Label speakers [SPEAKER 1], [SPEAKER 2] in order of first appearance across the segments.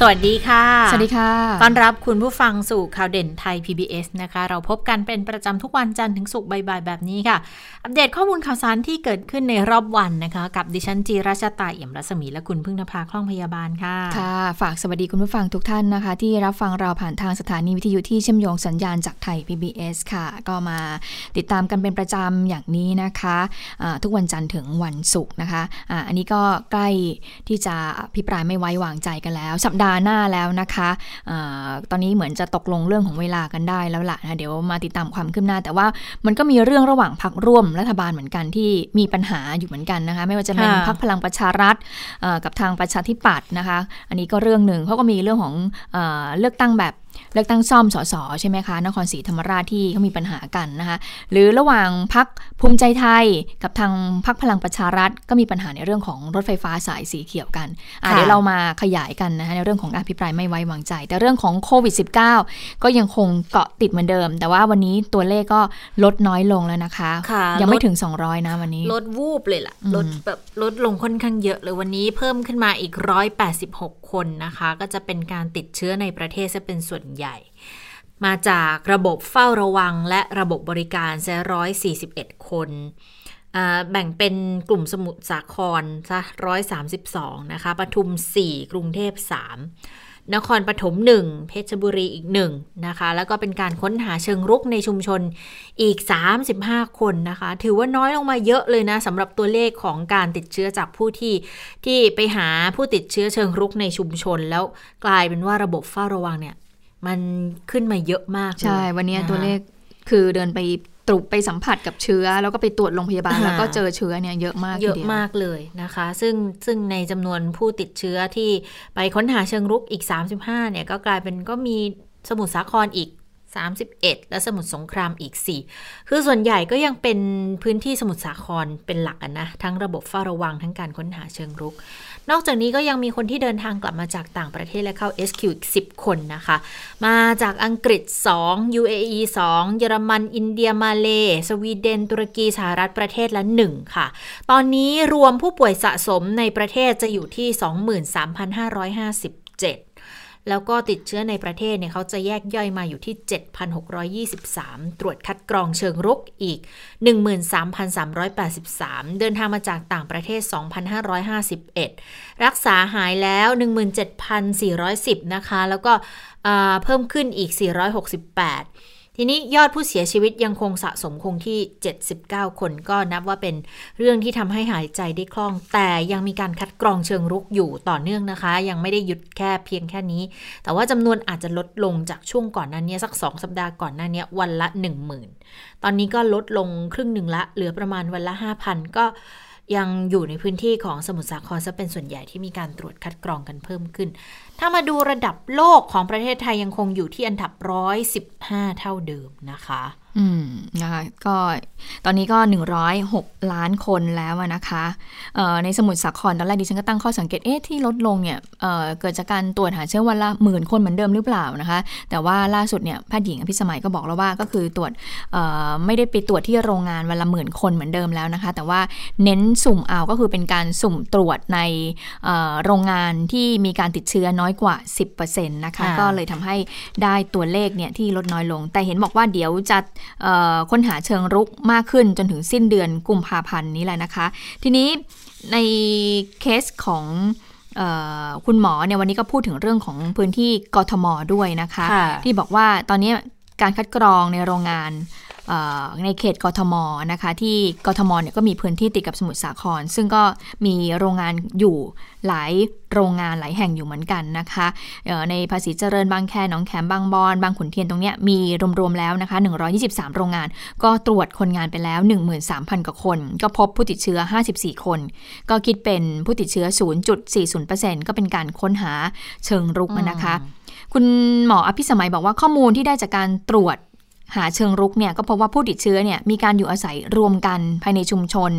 [SPEAKER 1] สวัสดีค่ะ
[SPEAKER 2] สวัสดีค่ะ
[SPEAKER 1] ต้อนรับคุณผู้ฟังสู่ข่าวเด่นไทย PBS นะคะ เราพบกันเป็นประจำทุกวันจันทร์ถึงศุกร์บ่ายๆแบบนี้ค่ะ อัปเดตข้อมูลข่าวสารที่เกิดขึ้นในรอบวันนะคะ กับดิฉันจีราชตาเอี่ยมรัศมีและคุณพึ่งนภาคล่องพยาบาลค่ะ
[SPEAKER 2] ค่ะ ฝากสวัสดีคุณผู้ฟังทุกท่านนะคะ ที่รับฟังเราผ่านทางสถานีวิทยุที่เชื่อมโยงสัญญาณจากไทย PBS ค่ะ ก็มาติดตามกันเป็นประจำอย่างนี้นะคะะทุกวันจันทร์ถึงวันศุกร์นะคะอะอันนี้ก็ใกล้ที่จะพิปรายไม่ไว้วางใจกันแล้ว สัปดาห์หน้าแล้วนะคะอะตอนนี้เหมือนจะตกลงเรื่องของเวลากันได้แล้วล่ะนะเดี๋ยวมาติดตามความคืบหน้า แต่ว่ามันก็มีเรื่องระหว่างพักร่วมรัฐบาลเหมือนกันที่มีปัญหาอยู่เหมือนกันนะคะไม่ว่าจะเป็น
[SPEAKER 1] ค่ะ
[SPEAKER 2] พักพลังประชารัฐเอ่อกับทางประชาธิปัตย์นะคะ อันนี้ก็เรื่องหนึ่งเขาก็มีเรื่องของเออเลือกตั้งแบบ เลือกตั้งซ่อมสสใช่ไหมคะ นครศรีธรรมราชที่เขามีปัญหากันนะคะ หรือระหว่างพักภูมิใจไทยกับทางพักพลังประชารัฐ ก็มีปัญหาในเรื่องของรถไฟฟ้าสายสีเขียวกันอะ
[SPEAKER 1] ค่ะ
[SPEAKER 2] เดี๋ยวเรามาขยายกันนะคะในเรื่องของการพิปรายไม่ไว้วางใจ แต่เรื่องของโควิด -19 ก็ยังคงเกาะติดเหมือนเดิม แต่ว่าวันนี้ตัวเลขก็ลดน้อยลงแล้วนะคะ
[SPEAKER 1] ค่ะ
[SPEAKER 2] ยังไม่
[SPEAKER 1] ลด
[SPEAKER 2] ถึง 200 นะวันนี้
[SPEAKER 1] ลดวูบเลยล่ะ
[SPEAKER 2] อืม
[SPEAKER 1] ลดแบบลดลงค่อนข้างเยอะเลยวันนี้เพิ่มขึ้นมาอีก 186 คนนะคะ ก็จะเป็นการติดเชื้อในประเทศจะเป็นส่วนใหญ่ มาจากระบบเฝ้าระวังและระบบบริการจะ141 คนอ่าแบ่งเป็นกลุ่มสมุทรสาครซะ132 นะคะปทุม 4 กรุงเทพ 3 นครปฐม1เพชรบุรีอีก1นะคะ แล้วก็เป็นการค้นหาเชิงรุกในชุมชนอีก 35 คนนะคะ ถือว่าน้อยลงมาเยอะเลยนะสำหรับตัวเลขของการติดเชื้อจากผู้ที่ที่ไปหาผู้ติดเชื้อเชิงรุกในชุมชน แล้วกลายเป็นว่าระบบเฝ้าระวังเนี่ย มันขึ้นมาเยอะมากเลย
[SPEAKER 2] ใช่ วันนี้ะ
[SPEAKER 1] คะ
[SPEAKER 2] ตัวเลขคือเดินไป ตรุไปสัมผัสกับเชื้อ แล้วก็ไปตรวจโรงพยาบาล
[SPEAKER 1] อ่า
[SPEAKER 2] แล้วก็เจอเชื้อเนี่ยเยอะมาก
[SPEAKER 1] เยอะ
[SPEAKER 2] ทีดีว
[SPEAKER 1] มากเลยนะคะ ซึ่งซึ่งในจำนวนผู้ติดเชื้อที่ไปค้นหาเชิงรุกอีก 35เนี่ยก็กลายเป็นก็มีสมุทรสาครอีก 31 และสมุทรสงครามอีก 4 คือส่วนใหญ่ก็ยังเป็นพื้นที่สมุทรสาครเป็นหลักนะ ทั้งระบบเฝ้าระวังทั้งการค้นหาเชิงรุก นอกจากนี้ก็ยังมีคนที่เดินทางกลับมาจากต่างประเทศและเข้า SQ อีก 10 คนนะคะ มาจากอังกฤษ 2 UAE 2 เยอรมัน อินเดีย มาเลสวีเดน ตุรกี สหรัฐประเทศละ 1 ค่ะ ตอนนี้รวมผู้ป่วยสะสมในประเทศจะอยู่ที่ 23,557 แล้วก็ติดเชื้อในประเทศเนี่ยเขาจะแยกย่อยมาอยู่ที่ 7,623 ตรวจคัดกรองเชิงรุกอีก 13,383 เดินทางมาจากต่างประเทศ 2,551 รักษาหายแล้ว 17,410 นะคะ แล้วก็เพิ่มขึ้นอีก 468 ทีนี้ยอดผู้เสียชีวิตยังคงสะสมคงที่ 79 คนก็นับว่าเป็นเรื่องที่ทำให้หายใจได้คล่อง แต่ยังมีการคัดกรองเชิงรุกอยู่ต่อเนื่องนะคะ ยังไม่ได้หยุดแค่เพียงแค่นี้ แต่ว่าจำนวนอาจจะลดลงจากช่วงก่อนหนั้นเนี้สัก 2 สัปดาห์ก่อนหน้านี้วันละ 10,000 ตอนนี้ก็ลดลงครึ่งหนึ่งละ เหลือประมาณวันละ 5,000 ก็ ยังอยู่ในพื้นที่ของสมุทรสาครซะเป็นส่วนใหญ่ที่มีการตรวจคัดกรองกันเพิ่มขึ้น ถ้ามาดูระดับโลกของประเทศไทยยังคงอยู่ที่อันดับ 115 เท่าเดิมนะคะ
[SPEAKER 2] อืมนะคะก็ตอนนี้ก็ 106 ล้านคนแล้วอะนะคะเอ่อในสมุทรสาครตอนแรกดิฉันก็ตั้งข้อสังเกตเอ๊ะที่ลดลงเนี่ยเอ่อเกิดจากการตรวจหาเชื้อวันละหมื่นคนเหมือนเดิมหรือเปล่านะคะ แต่ว่าล่าสุดเนี่ยแพทย์หญิงอภิสมัยก็บอกแล้วว่าก็คือตรวจเอ่อไม่ได้ไปตรวจที่โรงงานวันละหมื่นคนเหมือนเดิมแล้วนะคะ แต่ว่าเน้นสุ่มเอาก็คือเป็นการสุ่มตรวจในเอ่อโรงงานที่มีการติดเชื้อน้อยกว่า 10%นะคะ
[SPEAKER 1] ค่ะ
[SPEAKER 2] ก็เลยทำให้ได้ตัวเลขเนี่ยที่ลดน้อยลง แต่เห็นบอกว่าเดี๋ยวจะเอ่อค้นหาเชิงรุกมากขึ้นจนถึงสิ้นเดือนกุมภาพันธ์นี้แหละนะคะ ทีนี้ในเคสของออคุณหมอเนี่ยวันนี้ก็พูดถึงเรื่องของพื้นที่กทมด้วยนะคะะที่บอกว่าตอนนี้การคัดกรองในโรงงาน ในเขตกทมนะคะที่กทมเนี่ยก็มีพื้นที่ติดกับสมุทรสาคร ซึ่งก็มีโรงงานอยู่หลายโรงงานหลายแห่งอยู่เหมือนกันนะคะเอ่อในภาษีเจริญบางแคหนองแขมบางบอนบางขุนเทียนตรงเนี้ยมีรวมๆแล้วนะคะ 123 โรงงาน ก็ตรวจคนงานไปแล้ว 13,000 กว่าคน ก็พบผู้ติดเชื้อ 54 คน ก็คิดเป็นผู้ติดเชื้อ 0.40%ก็เป็นการค้นหาเชิงรุกนะคะ คุณหมออภิสมัยบอกว่าข้อมูลที่ได้จากการตรวจ หาเชิงรุกเนี่ยก็พบว่าผู้ติดเชื้อเนี่ยมีการอยู่อาศัยรวมกันภายในชุมชน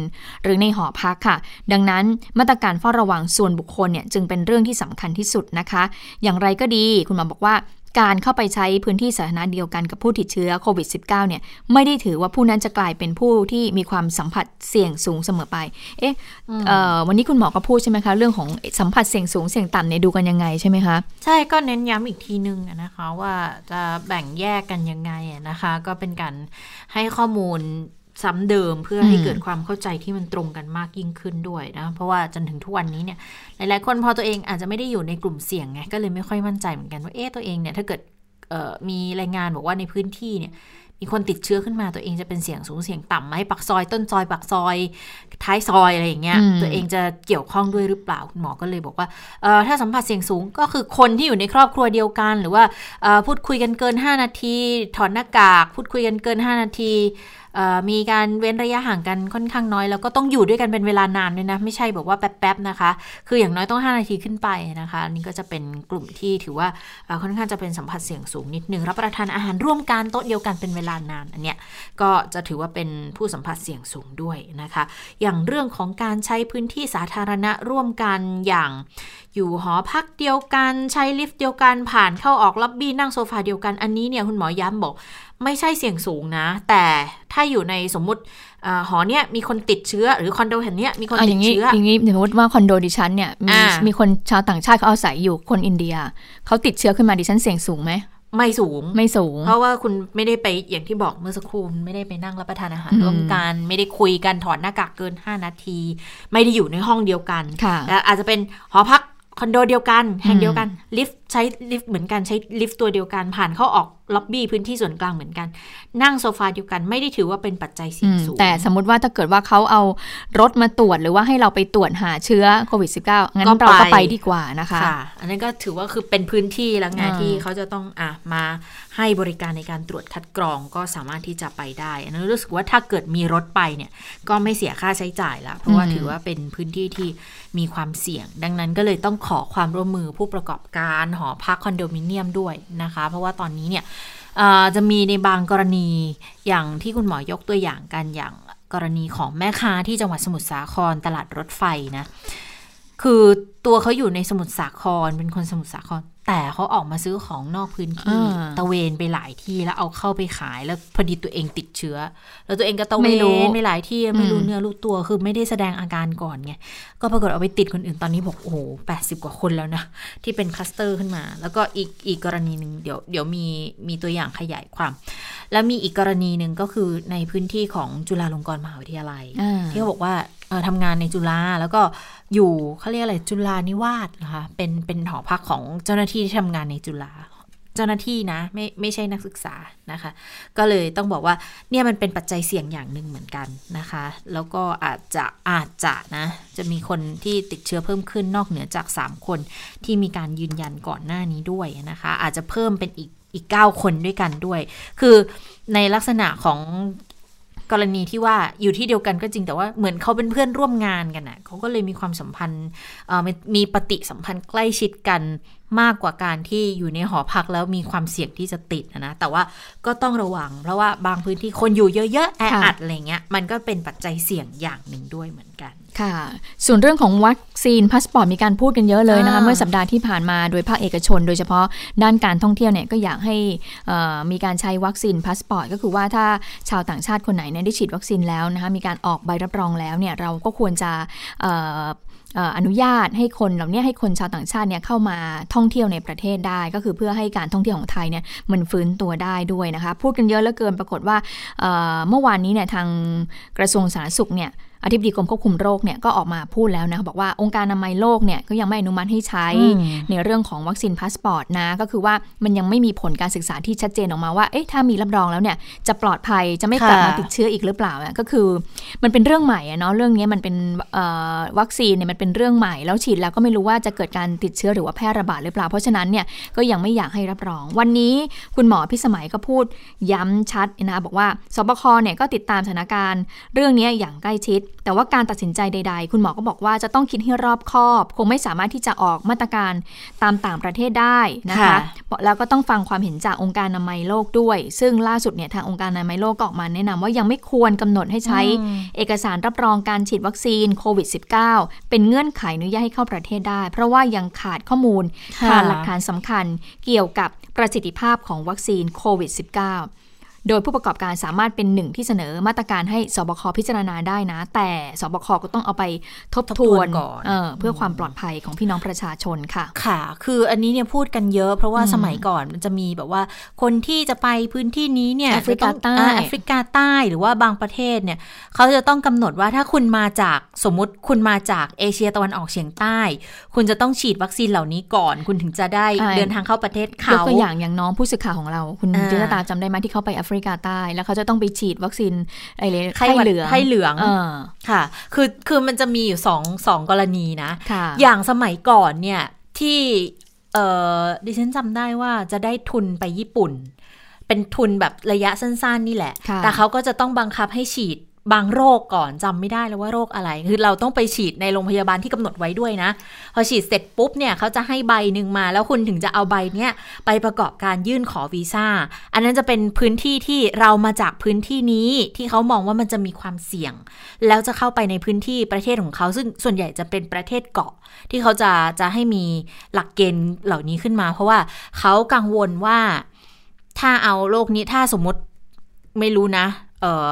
[SPEAKER 2] หรือในหอพักค่ะ ดังนั้นมาตรการเฝ้าระวังส่วนบุคคลเนี่ยจึงเป็นเรื่องที่สำคัญที่สุดนะคะ อย่างไรก็ดีคุณหมอบอกว่า การเข้าไปใช้พื้นที่สาธารณะเดียวกันกับผู้ติดเชื้อโควิด -19 เนี่ยไม่ได้ถือว่าผู้นั้นจะกลายเป็นผู้ที่มีความสัมผัสเสี่ยงสูงเสมอไป เอ๊ะวันนี้คุณหมอก็พูดใช่ไหมคะ เรื่องของสัมผัสเสี่ยงสูงเสี่ยงต่ำเนี่ยดูกันยังไงใช่ไหมคะ
[SPEAKER 1] ใช่ก็เน้นย้ำอีกทีนึงนะคะว่าจะแบ่งแยกกันยังไงนะคะ ก็เป็นการให้ข้อมูล ซ้ำเดิมเพื่อให้เกิดความเข้าใจที่มันตรงกันมากยิ่งขึ้นด้วยนะ เพราะว่าจนถึงทุกวันนี้เนี่ยหลายๆคนพอตัวเองอาจจะไม่ได้อยู่ในกลุ่มเสี่ยงไงก็เลยไม่ค่อยมั่นใจเหมือนกันว่าเอ๊ะตัวเองเนี่ยถ้าเกิดมีรายงานบอกว่าในพื้นที่เนี่ยมีคนติดเชื้อขึ้นมาตัวเองจะเป็นเสี่ยงสูงเสี่ยงต่ำไหมปักซอย ต้นซอยปักซอย ท้ายซอยอะไรอย่างเงี้ยตัวเองจะเกี่ยวข้องด้วยหรือเปล่าคุณหมอก็เลยบอกว่าถ้าสัมผัสเสี่ยงสูงก็คือคนที่อยู่ในครอบครัวเดียวกัน หรือว่าพูดคุยกันเกิน 5 นาที ถอดหน้ากาก พูดคุยกันเกิน 5 นาทีมีการเว้นระยะห่างกันค่อนข้างน้อย แล้วก็ต้องอยู่ด้วยกันเป็นเวลานานด้วยนะ ไม่ใช่บอกว่าแป๊บๆนะคะ คืออย่างน้อยต้อง 5 นาทีขึ้นไปนะคะนี่ก็จะเป็นกลุ่มที่ถือว่าค่อนข้างจะเป็นสัมผัสเสี่ยงสูงนิดนึงรับประทานอาหารร่วมกันโต๊ะเดียวกันเป็นเวลานานอันเนี้ยก็จะถือว่าเป็นผู้สัมผัสเสี่ยงสูงด้วยนะคะ อย่างเรื่องของการใช้พื้นที่สาธารณะร่วมกันอย่างอยู่หอพักเดียวกันใช้ลิฟต์เดียวกันผ่านเข้าออกล็อบบี้นั่งโซฟาเดียวกันอันนี้เนี่ยคุณหมอย้ำบอก ไม่ใช่เสี่ยงสูงนะ แต่ถ้าอยู่ในสมมุติหอเนี้ยมีคนติดเชื้อ หรือคอนโดแห่งนี้มีคนติดเชื้อ
[SPEAKER 2] อย่างนี้สมมติว่าคอนโดดิฉันเนี่ยมีมีคนชาวต่างชาติเขาอาศัยอยู่คนอินเดียเขาติดเชื้อขึ้นมาดิฉันเสี่ยงสูงไหม
[SPEAKER 1] ไม่สูง
[SPEAKER 2] ไม่สูง
[SPEAKER 1] เพราะว่าคุณไม่ได้ไปอย่างที่บอกเมื่อสักครู่ไม่ได้ไปนั่งรับประทานอาหารร่วมกัน ไม่ได้คุยกันถอดหน้ากากเกิน 5 นาที ไม่ได้อยู่ในห้องเดียวกันและอาจจะเป็นหอพักคอนโดเดียวกัน แห่งเดียวกันลิฟต์ ใช้ลิฟต์เหมือนกันใช้ลิฟต์ตัวเดียวกัน ผ่านเข้าออกล็อบบี้พื้นที่ส่วนกลางเหมือนกัน นั่งโซฟาเดียวกันไม่ได้ถือว่าเป็นปัจจัยเสี่ยงสูง
[SPEAKER 2] แต่สมมติว่าถ้าเกิดว่าเขาเอารถมาตรวจหรือว่าให้เราไปตรวจหาเชื้อโควิด -19 งั้นเราก็ไปดีกว่านะคะ
[SPEAKER 1] ค่ะอันนี้ก็ถือว่าคือเป็นพื้นที่แล้วไงที่เขาจะต้องอะมาให้บริการในการตรวจคัดกรองก็สามารถที่จะไปได้อันนี้รู้สึกว่าถ้าเกิดมีรถไปเนี่ยก็ไม่เสียค่าใช้จ่ายละเพราะว่าถือว่าเป็นพื้นที่ที่มีความเสี่ยง ดังนั้นก็เลยต้องขอความร่วมมือผู้ประกอบการหอพักคอนโดมิเนียมด้วยนะคะ เพราะว่าตอนนี้เนี่ยจะมีในบางกรณีอย่างที่คุณหมอยกตัวอย่างกันอย่างกรณีของแม่ค้าที่จังหวัดสมุทรสาครตลาดรถไฟนะ คือตัวเขาอยู่ในสมุทรสาครเป็นคนสมุทรสาคร แต่เขาออกมาซื้อของนอกพื้นที่ตะเวนไปหลายที่แล้วเอาเข้าไปขายแล้วพอดีตัวเองติดเชื้อ แล้วตัวเองก็ตะเวนไปหลายที่ไม่รู้เนื้อรู้ตัวคือไม่ได้แสดงอาการก่อนไงก็ปรากฏเอาไปติดคนอื่นตอนนี้บอกโอ้โหแปดสิบกว่าคนแล้วนะที่เป็นคลัสเตอร์ขึ้นมา แล้วก็อีกอีกกรณีหนึ่งเดี๋ยวเดี๋ยวมีมีตัวอย่างขยายความ แล้วมีอีกกรณีหนึ่งก็คือในพื้นที่ของจุฬาลงกรณ์มหาวิทยาลัยที่เขาบอกว่า ทำงานในจุฬาแล้วก็อยู่เขาเรียกอะไรจุฬานิวาสนะคะเป็นเป็นหอพักของเจ้าหน้าที่ที่ทำงานในจุฬาเจ้าหน้าที่นะไม่ไม่ใช่นักศึกษานะคะ ก็เลยต้องบอกว่าเนี่ยมันเป็นปัจจัยเสี่ยงอย่างหนึ่งเหมือนกันนะคะ แล้วก็อาจจะอาจจะนะ จะมีคนที่ติดเชื้อเพิ่มขึ้นนอกเหนือจาก 3 คนที่มีการยืนยันก่อนหน้านี้ด้วยนะคะ อาจจะเพิ่มเป็นอีกอีก 9 คนด้วยกันด้วย คือในลักษณะของ กรณีที่ว่าอยู่ที่เดียวกันก็จริงแต่ว่าเหมือนเขาเป็นเพื่อนร่วมงานกันนะ่ะเขาก็เลยมีความสัมพันธ์มีปฏิสัมพันธ์ใกล้ชิดกัน มากกว่าการที่อยู่ในหอพักแล้วมีความเสี่ยงที่จะติดนะ แต่ว่าก็ต้องระวัง เพราะว่าบางพื้นที่คนอยู่เยอะๆแออัดอะไรเงี้ย มันก็เป็นปัจจัยเสี่ยงอย่างหนึ่งด้วยเหมือนกัน
[SPEAKER 2] ค่ะ ส่วนเรื่องของวัคซีนพาสปอร์ตมีการพูดกันเยอะเลยนะคะเมื่อสัปดาห์ที่ผ่านมาโดยภาคเอกชน โดยเฉพาะด้านการท่องเที่ยวเนี่ยก็อยากให้มีการใช้วัคซีนพาสปอร์ตก็คือว่าถ้าชาวต่างชาติคนไหนได้ฉีดวัคซีนแล้วนะคะมีการออกใบรับรองแล้วเนี่ยเราก็ควรจะ อนุญาตให้คนเหล่านี้ให้คนชาวต่างชาติเนี่ยเข้ามาท่องเที่ยวในประเทศได้ ก็คือเพื่อให้การท่องเที่ยวของไทยเนี่ยมันฟื้นตัวได้ด้วยนะคะ พูดกันเยอะเหลือเกินปรากฏว่าเมื่อวานนี้เนี่ยทางกระทรวงสาธารณสุขเนี่ย อธิบดีกรมควบคุมโรคเนี่ยก็ออกมาพูดแล้วนะบอกว่าองค์การอนามัยโลกเนี่ยก็ยังไม่อนุมัติให้ใช้ในเรื่องของวัคซีนพาสปอร์ตนะ ก็คือว่ามันยังไม่มีผลการศึกษาที่ชัดเจนออกมาว่าเอ๊ะถ้ามีรับรองแล้วเนี่ยจะปลอดภัยจะไม่กลับมาติดเชื้ออีกหรือเปล่าก็คือ มันเป็นเรื่องใหม่อะเนาะเรื่องนี้มันเป็นวัคซีนเนี่ยมันเป็นเรื่องใหม่แล้วฉีดแล้วก็ไม่รู้ว่าจะเกิดการติดเชื้อหรือว่าแพร่ระบาดหรือเปล่าเพราะฉะนั้นเนี่ยก็ยังไม่อยากให้รับรอง วันนี้คุณหมอพิสมัยก็พูดย้ำชัดนะบอกว่าสบคเนี่ยก็ติดตามสถานการณ์เรื่องนี้อย่างใกล้ชิดแต่ว่าการตัดสินใจใด ๆ คุณหมอก็บอกว่าจะต้องคิดให้รอบคอบ คงไม่สามารถที่จะออกมาตรการตามต่างประเทศได้นะคะ
[SPEAKER 1] ค่ะ
[SPEAKER 2] แล้วก็ต้องฟังความเห็นจากองค์การอนามัยโลกด้วย ซึ่งล่าสุดเนี่ยทางองค์การอนามัยโลกก็ออกมาแนะนำว่ายังไม่ควรกำหนดให้ใช้เอกสารรับรองการฉีดวัคซีนโควิด -19 เป็นเงื่อนไขอนุญาตให้เข้าประเทศได้ เพราะว่ายังขาดข้อมูล
[SPEAKER 1] ค่ะ
[SPEAKER 2] ขาดหลักฐานสำคัญเกี่ยวกับประสิทธิภาพของวัคซีนโควิด -19 โดยผู้ประกอบการสามารถเป็นหนึ่งที่เสนอมาตรการให้สบคพิจารณาได้นะ แต่สบคก็ต้องเอาไปทบทวน
[SPEAKER 1] ทบทวนก่อน
[SPEAKER 2] เออเพื่อความปลอดภัยของพี่น้องประชาชนค่ะ
[SPEAKER 1] ค่ะ คืออันนี้เนี่ยพูดกันเยอะเพราะว่า
[SPEAKER 2] อืม
[SPEAKER 1] สมัยก่อนมันจะมีแบบว่า คนที่จะไปพื้นที่นี้เนี่ย
[SPEAKER 2] แอฟริกา
[SPEAKER 1] จะอง
[SPEAKER 2] ใต้
[SPEAKER 1] อ่แอฟริกาใต้หรือว่าบางประเทศเนี่ยเขาจะต้องกำหนดว่าถ้าคุณมาจากสมมุติคุณมาจากเอเชียตะวันออกเฉียงใต้ คุณจะต้องฉีดวัคซีนเหล่านี้ก่อน คุณถึงจะได้เดินทางเข้าประเทศ
[SPEAKER 2] ย
[SPEAKER 1] เขา
[SPEAKER 2] กตัวอย่างอย่างน้องผู้สื่อข่าวของเรา คุณ
[SPEAKER 1] อ่า
[SPEAKER 2] จิตตาจำได้ไหมที่เขาไปแอฟริกาใต้แล้วเขาจะต้องไปฉีดวัคซีนไอ้เลย
[SPEAKER 1] ไข้
[SPEAKER 2] ไข้
[SPEAKER 1] หวัด
[SPEAKER 2] เหลือง
[SPEAKER 1] ไข้เหลือง
[SPEAKER 2] เออ
[SPEAKER 1] ค่ะ คือคือมันจะมีอยู่สองสองกรณีนะ
[SPEAKER 2] ค่ะ
[SPEAKER 1] อย่างสมัยก่อนเนี่ยที่เอ่อดิฉันจำได้ว่าจะได้ทุนไปญี่ปุ่น เป็นทุนแบบระยะสั้นๆนี่แหละ
[SPEAKER 2] ค่ะ
[SPEAKER 1] แต่เขาก็จะต้องบังคับให้ฉีด บางโรคก่อนจำไม่ได้แล้วว่าโรคอะไร คือเราต้องไปฉีดในโรงพยาบาลที่กำหนดไว้ด้วยนะ พอฉีดเสร็จปุ๊บเนี่ยเขาจะให้ใบหนึ่งมา แล้วคุณถึงจะเอาใบเนี้ยไปประกอบการยื่นขอวีซ่า อันนั้นจะเป็นพื้นที่ที่เรามาจากพื้นที่นี้ที่เขามองว่ามันจะมีความเสี่ยง แล้วจะเข้าไปในพื้นที่ประเทศของเขา ซึ่งส่วนใหญ่จะเป็นประเทศเกาะ ที่เขาจะจะให้มีหลักเกณฑ์เหล่านี้ขึ้นมา เพราะว่าเขากังวลว่าถ้าเอาโรคนี้ถ้าสมมติไม่รู้นะ เออ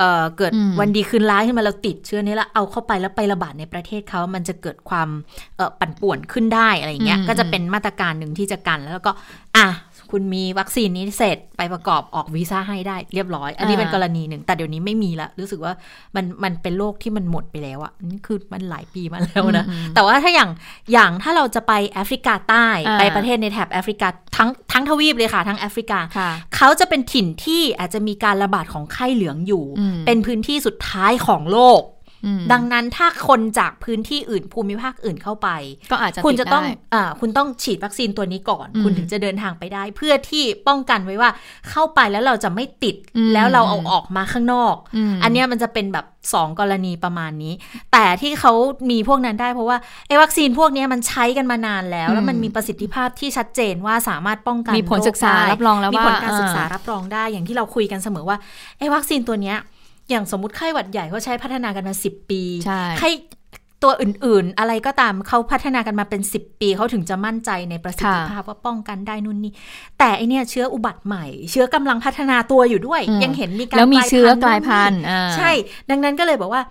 [SPEAKER 1] เออเกิด
[SPEAKER 2] อืม
[SPEAKER 1] วันดีคืนร้ายขึ้นมาเราติดเชื้อนี้แล้วเอาเข้าไปแล้วไประบาดในประเทศเขามันจะเกิดความเออปั่นป่วนขึ้นได้อะไรอย่างเงี้ย
[SPEAKER 2] อืม
[SPEAKER 1] ก็จะเป็นมาตรการหนึ่งที่จะกันแล้วก็อะ คุณมีวัคซีนนี้เสร็จไปประกอบออกวีซ่าให้ได้เรียบร้อย อันนี้เป็นกรณีหนึ่ง แต่เดี๋ยวนี้ไม่มีละรู้สึกว่ามันมันเป็นโรคที่มันหมดไปแล้วอะนี่คือมันหลายปีมาแล้วนะ
[SPEAKER 2] อืม
[SPEAKER 1] แต่ว่าถ้าอย่างอย่างถ้าเราจะไปแอฟริกาใต้
[SPEAKER 2] อ่า
[SPEAKER 1] ไปประเทศในแถบแอฟริกาทั้งทั้งทวีปเลยค่ะ ทั้งแอฟริกา
[SPEAKER 2] ค่ะ
[SPEAKER 1] เขาจะเป็นถิ่นที่อาจจะมีการระบาดของไข้เหลืองอยู่
[SPEAKER 2] อืม
[SPEAKER 1] เป็นพื้นที่สุดท้ายของโลก
[SPEAKER 2] อืม
[SPEAKER 1] ดังนั้นถ้าคนจากพื้นที่อื่นภูมิภาคอื่นเข้าไป
[SPEAKER 2] ก็อาจจะ
[SPEAKER 1] คุณ
[SPEAKER 2] ติด
[SPEAKER 1] จะต้อง
[SPEAKER 2] ได้
[SPEAKER 1] อ่าคุณต้องฉีดวัคซีนตัวนี้ก่อน
[SPEAKER 2] อืม
[SPEAKER 1] คุณถึงจะเดินทางไปได้ เพื่อที่ป้องกันไว้ว่าเข้าไปแล้วเราจะไม่ติด
[SPEAKER 2] อืม
[SPEAKER 1] แล้วเราเอาออกมาข้างนอก
[SPEAKER 2] ม
[SPEAKER 1] อันเนี้ยมันจะเป็นแบบ2กรณีประมาณนี้ แต่ที่เขามีพวกนั้นได้เพราะว่าไอ้วัคซีนพวกเนี้ยมันใช้กันมานานแล้ว แล้วมันมีประสิทธิภาพที่ชัดเจนว่าสามารถป้องกัน
[SPEAKER 2] มีผลศึกษา
[SPEAKER 1] โได้
[SPEAKER 2] รับรองแล้ว
[SPEAKER 1] มี
[SPEAKER 2] ว่า
[SPEAKER 1] ผลการศึกษา
[SPEAKER 2] อ่า
[SPEAKER 1] รับรองได้อย่างที่เราคุยกันเสมอว่าไอ้วัคซีนตัวเนี้ย อย่างสมมติไข้หวัดใหญ่เขาใช้พัฒนากันมา10ปี
[SPEAKER 2] ใช่
[SPEAKER 1] ไข้ตัวอื่นๆ อะไรก็ตามเขาพัฒนากันมาเป็น 10 ปีเขาถึงจะมั่นใจในประสิทธิภาพว่าป้องกันได้นู่นนี่ แต่ไอเนี่ยเชื้ออุบัติใหม่ เชื้อกำลังพัฒนาตัวอยู่ด้วย
[SPEAKER 2] อืม
[SPEAKER 1] ยังเห็นมีการ
[SPEAKER 2] แล้วมีเชื้อกลาย
[SPEAKER 1] นู่
[SPEAKER 2] พัน
[SPEAKER 1] นี่
[SPEAKER 2] ธุ์อ่า
[SPEAKER 1] ใช่ ดังนั้นก็เลยบอกว่า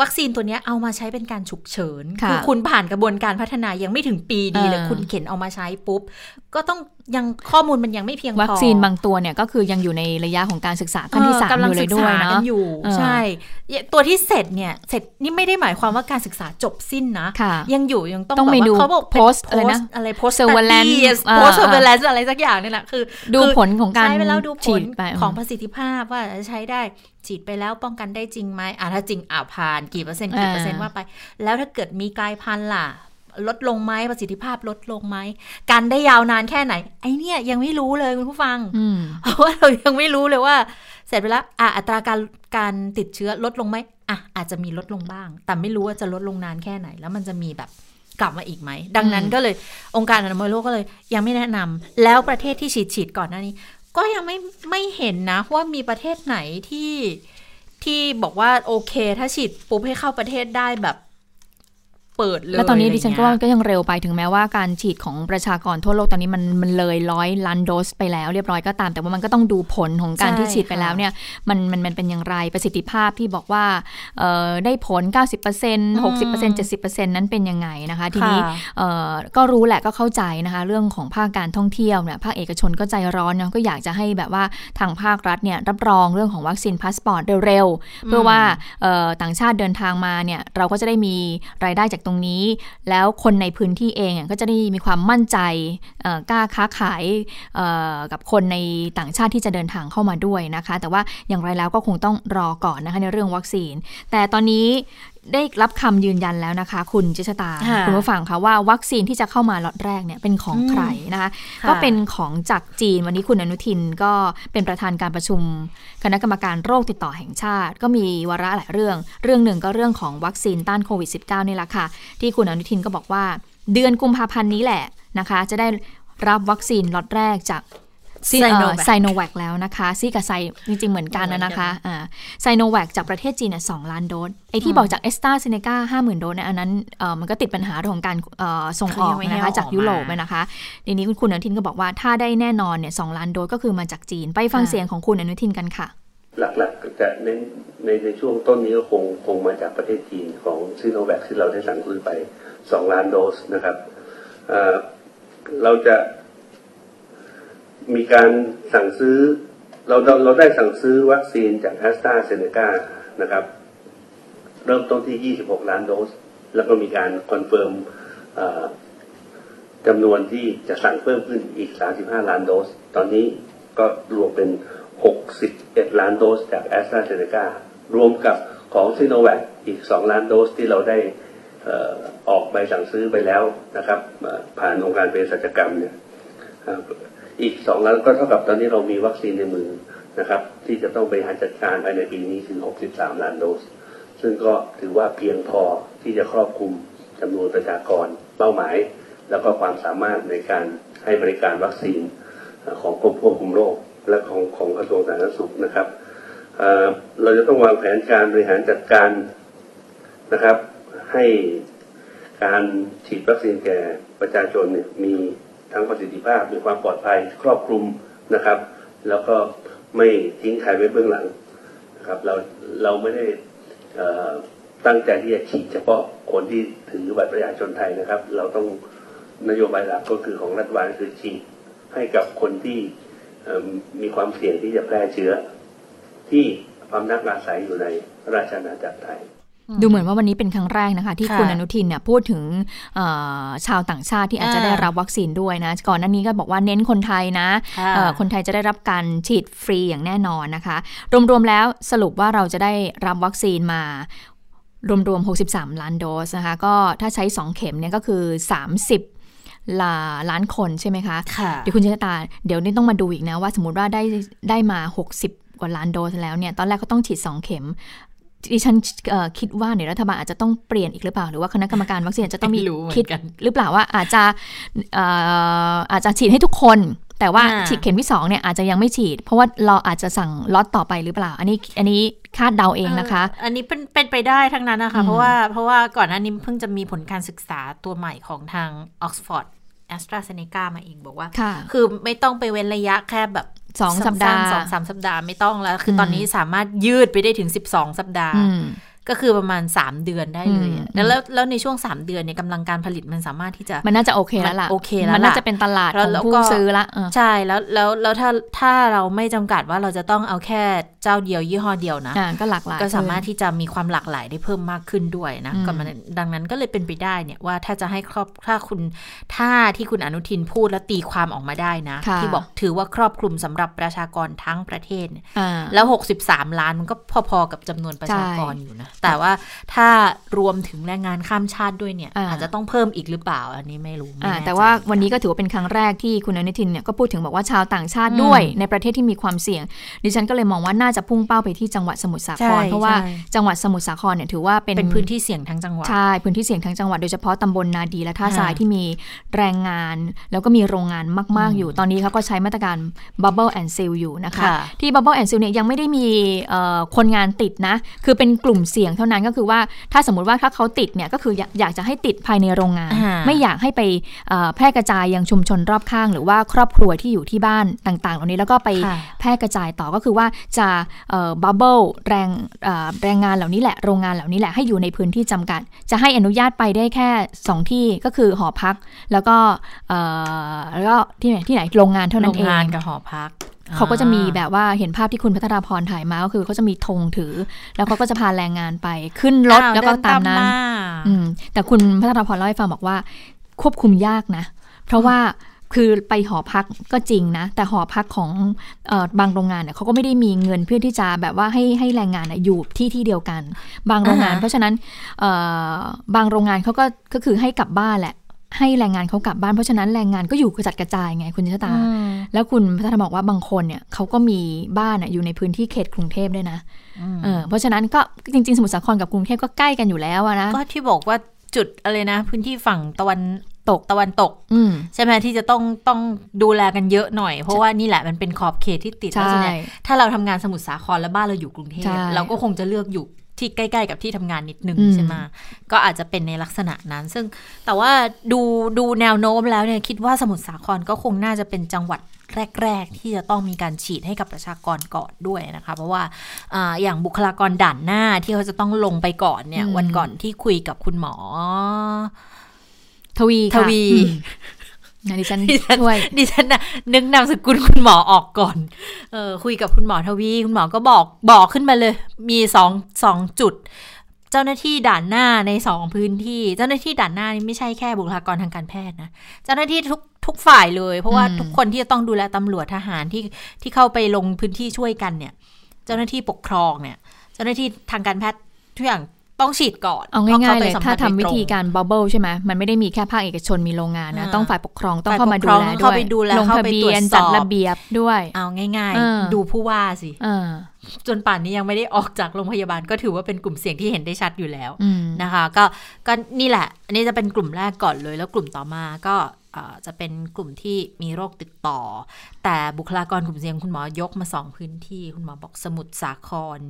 [SPEAKER 1] วัคซีนตัวเนี้ยเอามาใช้เป็นการฉุกเฉิน
[SPEAKER 2] ค่ะ
[SPEAKER 1] อคุณผ่านกระบวนการพัฒนายังไม่ถึงปีดีเลย
[SPEAKER 2] อ่า
[SPEAKER 1] คุณเข็นเอามาใช้ปุ๊บ ก็ต้องยังข้อมูลมันยังไม่เพียงพอ
[SPEAKER 2] วัคซีนบางตัวเนี่ยก็คือยังอยู่ในระยะของการศึกษาขั้นที่สาม
[SPEAKER 1] เกำลั
[SPEAKER 2] องยู่เล
[SPEAKER 1] ศึ
[SPEAKER 2] ย
[SPEAKER 1] ก
[SPEAKER 2] ด้วย
[SPEAKER 1] ษา
[SPEAKER 2] เนาะ
[SPEAKER 1] กันอยู่
[SPEAKER 2] เออ
[SPEAKER 1] ใช่ ตัวที่เสร็จเนี่ยเสร็จนี่ไม่ได้หมายความว่าการศึกษาจบสิ้นนะ
[SPEAKER 2] ค่ะ
[SPEAKER 1] ยังอยู่ยังต้อง
[SPEAKER 2] ต้อง
[SPEAKER 1] แบบ
[SPEAKER 2] ไปดู
[SPEAKER 1] ว่าเขาบอกเป็น
[SPEAKER 2] post อะไรนะ
[SPEAKER 1] อะไร post
[SPEAKER 2] surveillance
[SPEAKER 1] study
[SPEAKER 2] อ่า
[SPEAKER 1] post surveillance อะไรสักอย่างนี่แหละคือ
[SPEAKER 2] ดู
[SPEAKER 1] คือ
[SPEAKER 2] ผลของการ
[SPEAKER 1] ใช้ไปแล้วดูผ
[SPEAKER 2] ฉี
[SPEAKER 1] ล
[SPEAKER 2] ดไป
[SPEAKER 1] ของประสิทธิภาพว่าใช้ได้ ฉีดไปแล้วป้องกันได้จริงไหมอ่าถ้าจริงอ่าผ่านกี่เปอร์เซ็นต์กี่เปอร์เซ็นต์ว่าไป แล้วถ้าเกิดมีกลายพันธุ์ล่ะ ลดลงไหมประสิทธิภาพลดลงไหมกันได้ยาวนานแค่ไหน ไอเนี่ยยังไม่รู้เลยคุณผู้ฟัง
[SPEAKER 2] อืม
[SPEAKER 1] เพราะว่าเรายังไม่รู้เลยว่า เสร็จไปแล้วอะอัตราการการติดเชื้อลดลงไหมอะอาจจะมีลดลงบ้าง แต่ไม่รู้ว่าจะลดลงนานแค่ไหน แล้วมันจะมีแบบกลับมาอีกไหม ดังนั้น
[SPEAKER 2] อืม
[SPEAKER 1] ก็เลยองค์การอนามัยโลกก็เลยยังไม่แนะนำแล้วประเทศที่ฉีดฉีดก่อนหน้านี้ ก็ยังไม่ไม่เห็นนะ ว่ามีประเทศไหนที่ที่บอกว่าโอเค ถ้าฉีดปุ๊บให้เข้าประเทศได้แบบ เปิดเลย
[SPEAKER 2] แล้วตอนนี้อะ
[SPEAKER 1] ไร
[SPEAKER 2] ดิฉันก็
[SPEAKER 1] เงี้
[SPEAKER 2] ว่ายก็ยังเร็วไปถึงแม้ว่าการฉีดของประชากรทั่วโลกตอนนี้มันมันเลยร้อยล้านโดสไปแล้วเรียบร้อยก็ตาม แต่ว่ามันก็ต้องดูผลของการ
[SPEAKER 1] ใช่
[SPEAKER 2] ที่ฉีดไป
[SPEAKER 1] ค่ะ
[SPEAKER 2] แล้วเนี่ยมันมันมันเป็นอย่างไรประสิทธิภาพที่บอกว่าเอ่อได้ผล 90% 60% 70%นั้นเป็นยังไงนะคะ ทีนี้
[SPEAKER 1] ค่ะ
[SPEAKER 2] เอ่อก็รู้แหละก็เข้าใจนะคะ เรื่องของภาคการท่องเที่ยวเนี่ยภาคเอกชนก็ใจร้อนเนาะก็อยากจะให้แบบว่าทางภาครัฐเนี่ยรับรองเรื่องของวัคซีนพาสปอร์ตเร็วๆเพื่อว่าเอ่อต่างชาติเดินทางมาเนี่ยเราก็จะได้มีรายได้จากตรงนี้ แล้วคนในพื้นที่เองก็จะได้มีความมั่นใจกล้าค้าขายกับคนในต่างชาติที่จะเดินทางเข้ามาด้วยนะคะ แต่ว่าอย่างไรแล้วก็คงต้องรอก่อนนะคะในเรื่องวัคซีน แต่ตอนนี้ ได้รับคำยืนยันแล้วนะคะ คุณจิชตา
[SPEAKER 1] ค่ะ
[SPEAKER 2] คุณผู้ฟังคะว่าวัคซีนที่จะเข้ามาล็อตแรกเนี่ยเป็นของ
[SPEAKER 1] อืม
[SPEAKER 2] ใครนะคะ
[SPEAKER 1] ค่ะ
[SPEAKER 2] ก็เป็นของจากจีนวันนี้คุณอนุทินก็เป็นประธานการประชุม คณะกรรมการโรคติดต่อแห่งชาติ ก็มีวาระหลายเรื่อง เรื่องหนึ่งก็เรื่องของวัคซีนต้านโควิด -19 นี่แหละค่ะ ที่คุณอนุทินก็บอกว่า เดือนกุมภาพันธ์นี้แหละนะคะ จะได้รับวัคซีนล็อตแรกจาก
[SPEAKER 1] Sinovac
[SPEAKER 2] ไซโนแวคแล้วนะคะซีกับไซจริงๆ เหมือนกันนะนะคะอ่าไซโนแวคจากประเทศจีนเนี่ยสองล้านโดสไอ้ที่บอกจากแอสตราเซเนกาห้าหมื่นโดสเนี่ยอันนั้นเอ่อมันก็ติดปัญหาเรื่องของการเอ่อส่งออก
[SPEAKER 1] เขายังไม่ให้
[SPEAKER 2] นะคะ
[SPEAKER 1] เอา
[SPEAKER 2] จาก
[SPEAKER 1] ออก
[SPEAKER 2] ยุโรป
[SPEAKER 1] มา
[SPEAKER 2] นะคะทีนี้คุณอนุทินก็บอกว่าถ้าได้แน่นอนเนี่ยสองล้านโดสก็คือมาจากจีน ไปฟัง
[SPEAKER 1] ค่ะ
[SPEAKER 2] เสียงของคุณอนุทินกันค่ะ
[SPEAKER 3] หลักๆจะเน้นในในช่วงต้นนี้ก็คงคงมาจากประเทศจีนของซีโนแวคที่เราได้สั่งซื้อไป2ล้านโดสนะครับเอ่อเราจะ มีการสั่งซื้อเราเราเราได้สั่งซื้อวัคซีนจากแอสตราเซเนกานะครับ เริ่มต้นที่ 26 ล้านโดส แล้วก็มีการ confirm จำนวนที่จะสั่งเพิ่มขึ้นอีก 35 ล้านโดส ตอนนี้ก็รวมเป็น 61 ล้านโดสจากแอสตราเซเนการวมกับของซิโนแวคอีก 2 ล้านโดสที่เราได้ออกใบสั่งซื้อไปแล้วนะครับ ผ่านองค์การเภสัชกรรมเนี่ย เอ่ออีก2ล้านก็เท่ากับตอนนี้เรามีวัคซีนในมือนะครับ ที่จะต้องบริหารจัดการภายในปีนี้คือ63 ล้านโดส ซึ่งก็ถือว่าเพียงพอที่จะครอบคลุมจำนวนประชากรเป้าหมาย แล้วก็ความสามารถในการให้บริการวัคซีนของกรมควบคุมโรคและของของกระทรวงสาธารณสุขนะครับเเราจะต้องวางแผนการบริหารจัดการนะครับ ให้การฉีดวัคซีนแก่ประชาชนเนี่ยมี ทั้งประสิทธิภาพมีความปลอดภัยครอบคลุมนะครับ แล้วก็ไม่ทิ้งใครไว้เบื้องหลังนะครับเราเราไม่ได้ตั้งใจที่จะฉีดเฉพาะคนที่ถือบัตรประชาชนไทยนะครับ เราต้องนโยบายหลักก็คือของรัฐบาลคือฉีดให้กับคนที่มีความเสี่ยงที่จะแพร่เชื้อ ที่พำนักอาศัยอยู่ในราชอาณาจักรไทย
[SPEAKER 2] ดูเหมือนว่าวันนี้เป็นครั้งแรกนะคะ ที่
[SPEAKER 1] ค่ะ
[SPEAKER 2] คุณอนุทินเนี่ยพูดถึงเอ่อชาวต่างชาติที่อาจจะ
[SPEAKER 1] อ่า
[SPEAKER 2] ได้รับวัคซีนด้วยนะ ก่อนหน้านี้ก็บอกว่าเน้นคนไทยนะ
[SPEAKER 1] ค่ะ
[SPEAKER 2] เอ่อคนไทยจะได้รับการฉีดฟรีอย่างแน่นอนนะคะ รวมๆแล้วสรุปว่าเราจะได้รับวัคซีนมารวมๆ 63 ล้านโดสนะคะ ก็ถ้าใช้ 2 เข็มเนี่ยก็คือ 30ล้าล้านคนใช่ไหมคะ
[SPEAKER 1] ค่ะ
[SPEAKER 2] เดี๋ยวคุณชะตา เดี๋ยวนี่ต้องมาดูอีกนะว่าสมมติว่าได้ได้มา 60 กว่าล้านโดสแล้วเนี่ย ตอนแรกเขาต้องฉีด 2 เข็ม ดิฉันเอ่อคิดว่าเนี่ยรัฐบาลอาจจะต้องเปลี่ยนอีกหรือเปล่า หรือว่าคณะกรรมการวัคซีนอาจจะต้องมี
[SPEAKER 1] ไม่รู้เหมือน
[SPEAKER 2] คิด
[SPEAKER 1] กัน
[SPEAKER 2] หรือเปล่าว่าอาจจะเอ่ออาจจะฉีดให้ทุกคน แต่ว่า
[SPEAKER 1] อ่า
[SPEAKER 2] ฉีดเข็มที่สองเนี่ยอาจจะยังไม่ฉีด เพราะว่าเราอาจจะสั่งล็อตต่อไปหรือเปล่า อันนี้อันนี้คาดเดาเองนะคะ
[SPEAKER 1] เอันนี้เป็นเป็นไปได้ทั้งนั้นนะคะ
[SPEAKER 2] อืม
[SPEAKER 1] เพราะว่าเพราะว่าก่อนหน้านี้เพิ่งจะมีผลการศึกษาตัวใหม่ของทางออกซฟอร์ด แอสตราเซเนกามาเองบอกว่า
[SPEAKER 2] ค่ะ
[SPEAKER 1] คือไม่ต้องไปเว้นระยะแค่แบบ
[SPEAKER 2] สองสัปดาห์
[SPEAKER 1] สองสามสัปดาห์ไม่ต้องแล้ว คืออ
[SPEAKER 2] ม
[SPEAKER 1] ตอนนี้สามารถยืดไปได้ถึง12สัปดาห์
[SPEAKER 2] อืม
[SPEAKER 1] ก็คือประมาณ 3 เดือนได้เลยอะ
[SPEAKER 2] อืม
[SPEAKER 1] แล้วแล้วแล้วในช่วง 3 เดือนเนี่ยกำลังการผลิตมันสามารถที่จะ
[SPEAKER 2] มันน่าจะโอเคแล้วล่ะ
[SPEAKER 1] มันโอเคแล้วล่ะ
[SPEAKER 2] มันน่าจะเป็นตลาด
[SPEAKER 1] แล้
[SPEAKER 2] ข
[SPEAKER 1] ว
[SPEAKER 2] อง
[SPEAKER 1] แล้ว
[SPEAKER 2] ผู้
[SPEAKER 1] ก็
[SPEAKER 2] ซื้อละเออ
[SPEAKER 1] ใช่แล้วแล้วแล้วถ้าถ้าเราไม่จำกัดว่าเราจะต้องเอาแค่เจ้าเดียวยี่ห้อเดียวนะ
[SPEAKER 2] อ่าก็หลากหลาย
[SPEAKER 1] ก็สามารถ
[SPEAKER 2] ขึ้น
[SPEAKER 1] ที่จะมีความหลากหลายได้เพิ่มมากขึ้นด้วยนะ
[SPEAKER 2] อืม
[SPEAKER 1] ก็มันดังนั้นก็เลยเป็นไปได้เนี่ยว่าถ้าจะให้ครอบถ้าคุณถ้าที่คุณอนุทินพูดแล้วตีความออกมาได้นะ
[SPEAKER 2] ค่ะ
[SPEAKER 1] ที่บอกถือว่าครอบคลุมสำหรับประชากรทั้งประเทศเนี่ย
[SPEAKER 2] อ่า
[SPEAKER 1] แล้ว 63 ล้านมันก็พอๆกับจำนวนประชากร
[SPEAKER 2] ใช่
[SPEAKER 1] อยู่นะแต่ว่าถ้ารวมถึงแรงงานข้ามชาติด้วยเนี่ย
[SPEAKER 2] อ่า
[SPEAKER 1] อาจจะต้องเพิ่มอีกหรือเปล่าอันนี้ไม่รู้ไม่
[SPEAKER 2] อ่า
[SPEAKER 1] น่ใจ
[SPEAKER 2] แต่ว่าวันนี้ก็ถือว่าเป็นครั้งแรกที่คุณอนุทินเนี่ยก็พูดถึงบอกว่าชาวต่างชาติด้วยในประเทศที่มีความเสี่ยง ดิฉันก็เลยมองว่าน่าจะพุ่งเป้าไปที่จังหวัดสมุทรสาค
[SPEAKER 1] ใช่
[SPEAKER 2] รเพราะว่า
[SPEAKER 1] ใช่
[SPEAKER 2] จังหวัดสมุทรสาครเนี่ยถือว่าเป็น
[SPEAKER 1] เป็นพื้นที่เสี่ยงทั้งจังหวัด
[SPEAKER 2] ใช่พื้นที่เสี่ยงทั้งจังหวัดโดยเฉพาะตำบลนาดีและท่าทราย
[SPEAKER 1] ค่ะ
[SPEAKER 2] ที่มีแรงงาน แล้วก็มีโรงงานมาก ๆ อยู่ ตอนนี้เขาก็ใช้มาตรการ Bubble and Seal อยู่นะคะ
[SPEAKER 1] ค่ะ
[SPEAKER 2] ที่ Bubble and Seal เนี่ยยังไม่ได้มีเอ่อคนงานติดนะ คือเป็นกลุ่มเสี่ยงเท่านั้นก็คือว่าถ้าสมมติว่าถ้าเขาติดเนี่ยก็คืออยากอยากจะให้ติดภายในโรงงาน
[SPEAKER 1] อ่า
[SPEAKER 2] ไม่อยากให้ไปเอ่อแพร่กระจายยังชุมชนรอบข้าง หรือว่าครอบครัวที่อยู่ที่บ้านต่างๆเหล่านี้แล้วก็ไป
[SPEAKER 1] ค่ะ
[SPEAKER 2] แพร่กระจายต่อก็คือว่าจะบับเบิลแรงเอ่อแรงงานเหล่านี้แหละโรงงานเหล่านี้แหละให้อยู่ในพื้นที่จำกัด จะให้อนุญาตไปได้แค่ 2 ที่ก็คือหอพัก แล้วก็เอ่อแล้วก็ที่ไหนที่ไหนโรงงานเท่า
[SPEAKER 1] โร
[SPEAKER 2] นั้น
[SPEAKER 1] ง
[SPEAKER 2] เอง
[SPEAKER 1] งานกับหอพัก
[SPEAKER 2] เขาก็จะมีแบบว่าเห็นภาพที่คุณพัทราพรถ่ายมาก็คือเขาจะมีธงถือ แล้วเขาก็จะพาแรงงานไปขึ้นรถ
[SPEAKER 1] อ้าว
[SPEAKER 2] แล้วก็
[SPEAKER 1] เดิ
[SPEAKER 2] ตามนั้น
[SPEAKER 1] ม
[SPEAKER 2] อืมแต่คุณพัทรพรเล่าให้ฟังบอกว่า ควบคุมยากนะ เพราะว่าคือไปหอพักก็จริงนะ แต่หอพักของเออบางโรงงานเนี่ยเขาก็ไม่ได้มีเงินเพื่อที่จะแบบว่าให้ให้แรงงานอยู่ที่ที่เดียวกัน บางโรงงาน
[SPEAKER 1] อ่าฮะ
[SPEAKER 2] เพราะฉะนั้นเอ่อบางโรงงานเขาก็ก็คือให้กลับบ้านแหละ ให้แรงงานเขากลับบ้านเพราะฉะนั้นแรงงานก็อยู่กระจัดกระจายไงคุณชะตา แล้วคุณพัฒนาบอกว่าบางคนเนี่ยเขาก็มีบ้านอะอยู่ในพื้นที่เขตกรุงเทพด้วยนะเออเพราะฉะนั้นก็จริง ๆ สมุทรสาครกับกรุงเทพก็ใกล้กันอยู่แล้วอะนะ
[SPEAKER 1] ก็ที่บอกว่าจุดอะไรนะ พื้นที่ฝั่งตะวันตกตะวันตก
[SPEAKER 2] อืม
[SPEAKER 1] ใช่ไหมที่จะต้องต้องดูแลกันเยอะหน่อย เพราะว่านี่แหละมันเป็นขอบเขตที่ติด
[SPEAKER 2] ใช่
[SPEAKER 1] แล้วส่วนใหญ่ถ้าเราทำงานสมุทรสาครแล้วบ้านเราอยู่กรุงเทพ
[SPEAKER 2] ใช่
[SPEAKER 1] เราก็คงจะเลือกอยู่ ที่ใกล้ๆกับที่ทำงานนิดนึง
[SPEAKER 2] อืม
[SPEAKER 1] ใช่ไหมก็อาจจะเป็นในลักษณะนั้น ซึ่งแต่ว่าดูดูแนวโน้มแล้วเนี่ยคิดว่าสมุทรสาครก็คงน่าจะเป็นจังหวัดแรก ๆ ที่จะต้องมีการฉีดให้กับประชากรก่อนด้วยนะคะ เพราะว่าอาอย่างบุคลากรด่านหน้าที่เขาจะต้องลงไปก่อนเนี่ย
[SPEAKER 2] อืม
[SPEAKER 1] วันก่อนที่คุยกับคุณหมอ
[SPEAKER 2] ทวี
[SPEAKER 1] ท
[SPEAKER 2] ค่ะ
[SPEAKER 1] วี
[SPEAKER 2] อืมงั้น ดิฉัน
[SPEAKER 1] ดิฉัน
[SPEAKER 2] ช่วย
[SPEAKER 1] ดิฉันน่ะนึกนามสกุลคุณหมอออกก่อน เออคุยกับคุณหมอทวี คุณหมอก็บอกบอกขึ้นมาเลย มีสองสองจุด เจ้าหน้าที่ด่านหน้าในสองพื้นที่ เจ้าหน้าที่ด่านหน้านี่ไม่ใช่แค่บุคลากรทางการแพทย์นะ เจ้าหน้าที่ทุกทุกฝ่ายเลย เพราะว่า
[SPEAKER 2] อืม
[SPEAKER 1] ทุกคนที่จะต้องดูแลตำรวจทหารที่ที่เข้าไปลงพื้นที่ช่วยกันเนี่ย เจ้าหน้าที่ปกครองเนี่ย เจ้าหน้าที่ทางการแพทย์ทุกอย่าง ต้องฉีดก่อน
[SPEAKER 2] เอาง่ายๆเลย
[SPEAKER 1] พระ
[SPEAKER 2] ถ้า
[SPEAKER 1] ข้
[SPEAKER 2] ทำ
[SPEAKER 1] ไปสัมผัส
[SPEAKER 2] วิ
[SPEAKER 1] โดยตรง
[SPEAKER 2] ธีการบับเบิลใช่ไหมมันไม่ได้มีแค่ภาคเอกชนมีโรงงานนะ
[SPEAKER 1] อ่า
[SPEAKER 2] ต้องฝ่ายปกครองต้อง
[SPEAKER 1] ฝ่าย
[SPEAKER 2] เข้ามา
[SPEAKER 1] ปก
[SPEAKER 2] ดู
[SPEAKER 1] ครอง
[SPEAKER 2] แล
[SPEAKER 1] เข้า
[SPEAKER 2] ด้วย
[SPEAKER 1] ไปดูแล
[SPEAKER 2] ลง
[SPEAKER 1] เข้า
[SPEAKER 2] ทะ
[SPEAKER 1] ไป
[SPEAKER 2] เบี
[SPEAKER 1] ตรวยจ
[SPEAKER 2] น
[SPEAKER 1] สอบ
[SPEAKER 2] จัดระเบียบด้วย
[SPEAKER 1] เอาง่าย
[SPEAKER 2] เออ
[SPEAKER 1] ๆดูผู้ว่าสิ
[SPEAKER 2] เออ
[SPEAKER 1] จนป่านนี้ยังไม่ได้ออกจากโรงพยาบาลก็ถือว่าเป็นกลุ่มเสี่ยงที่เห็นได้ชัดอยู่แล้ว
[SPEAKER 2] อืม
[SPEAKER 1] นะคะ ก็ก็นี่แหละ อันนี้จะเป็นกลุ่มแรกก่อนเลย แล้วกลุ่มต่อมาก็เอ่อ จะเป็นกลุ่มที่มีโรคติดต่อ แต่บุคลากรกลุ่มเสี่ยงคุณหมอยกมาสองพื้นที่ คุณหมอบอกสมุทรสาคร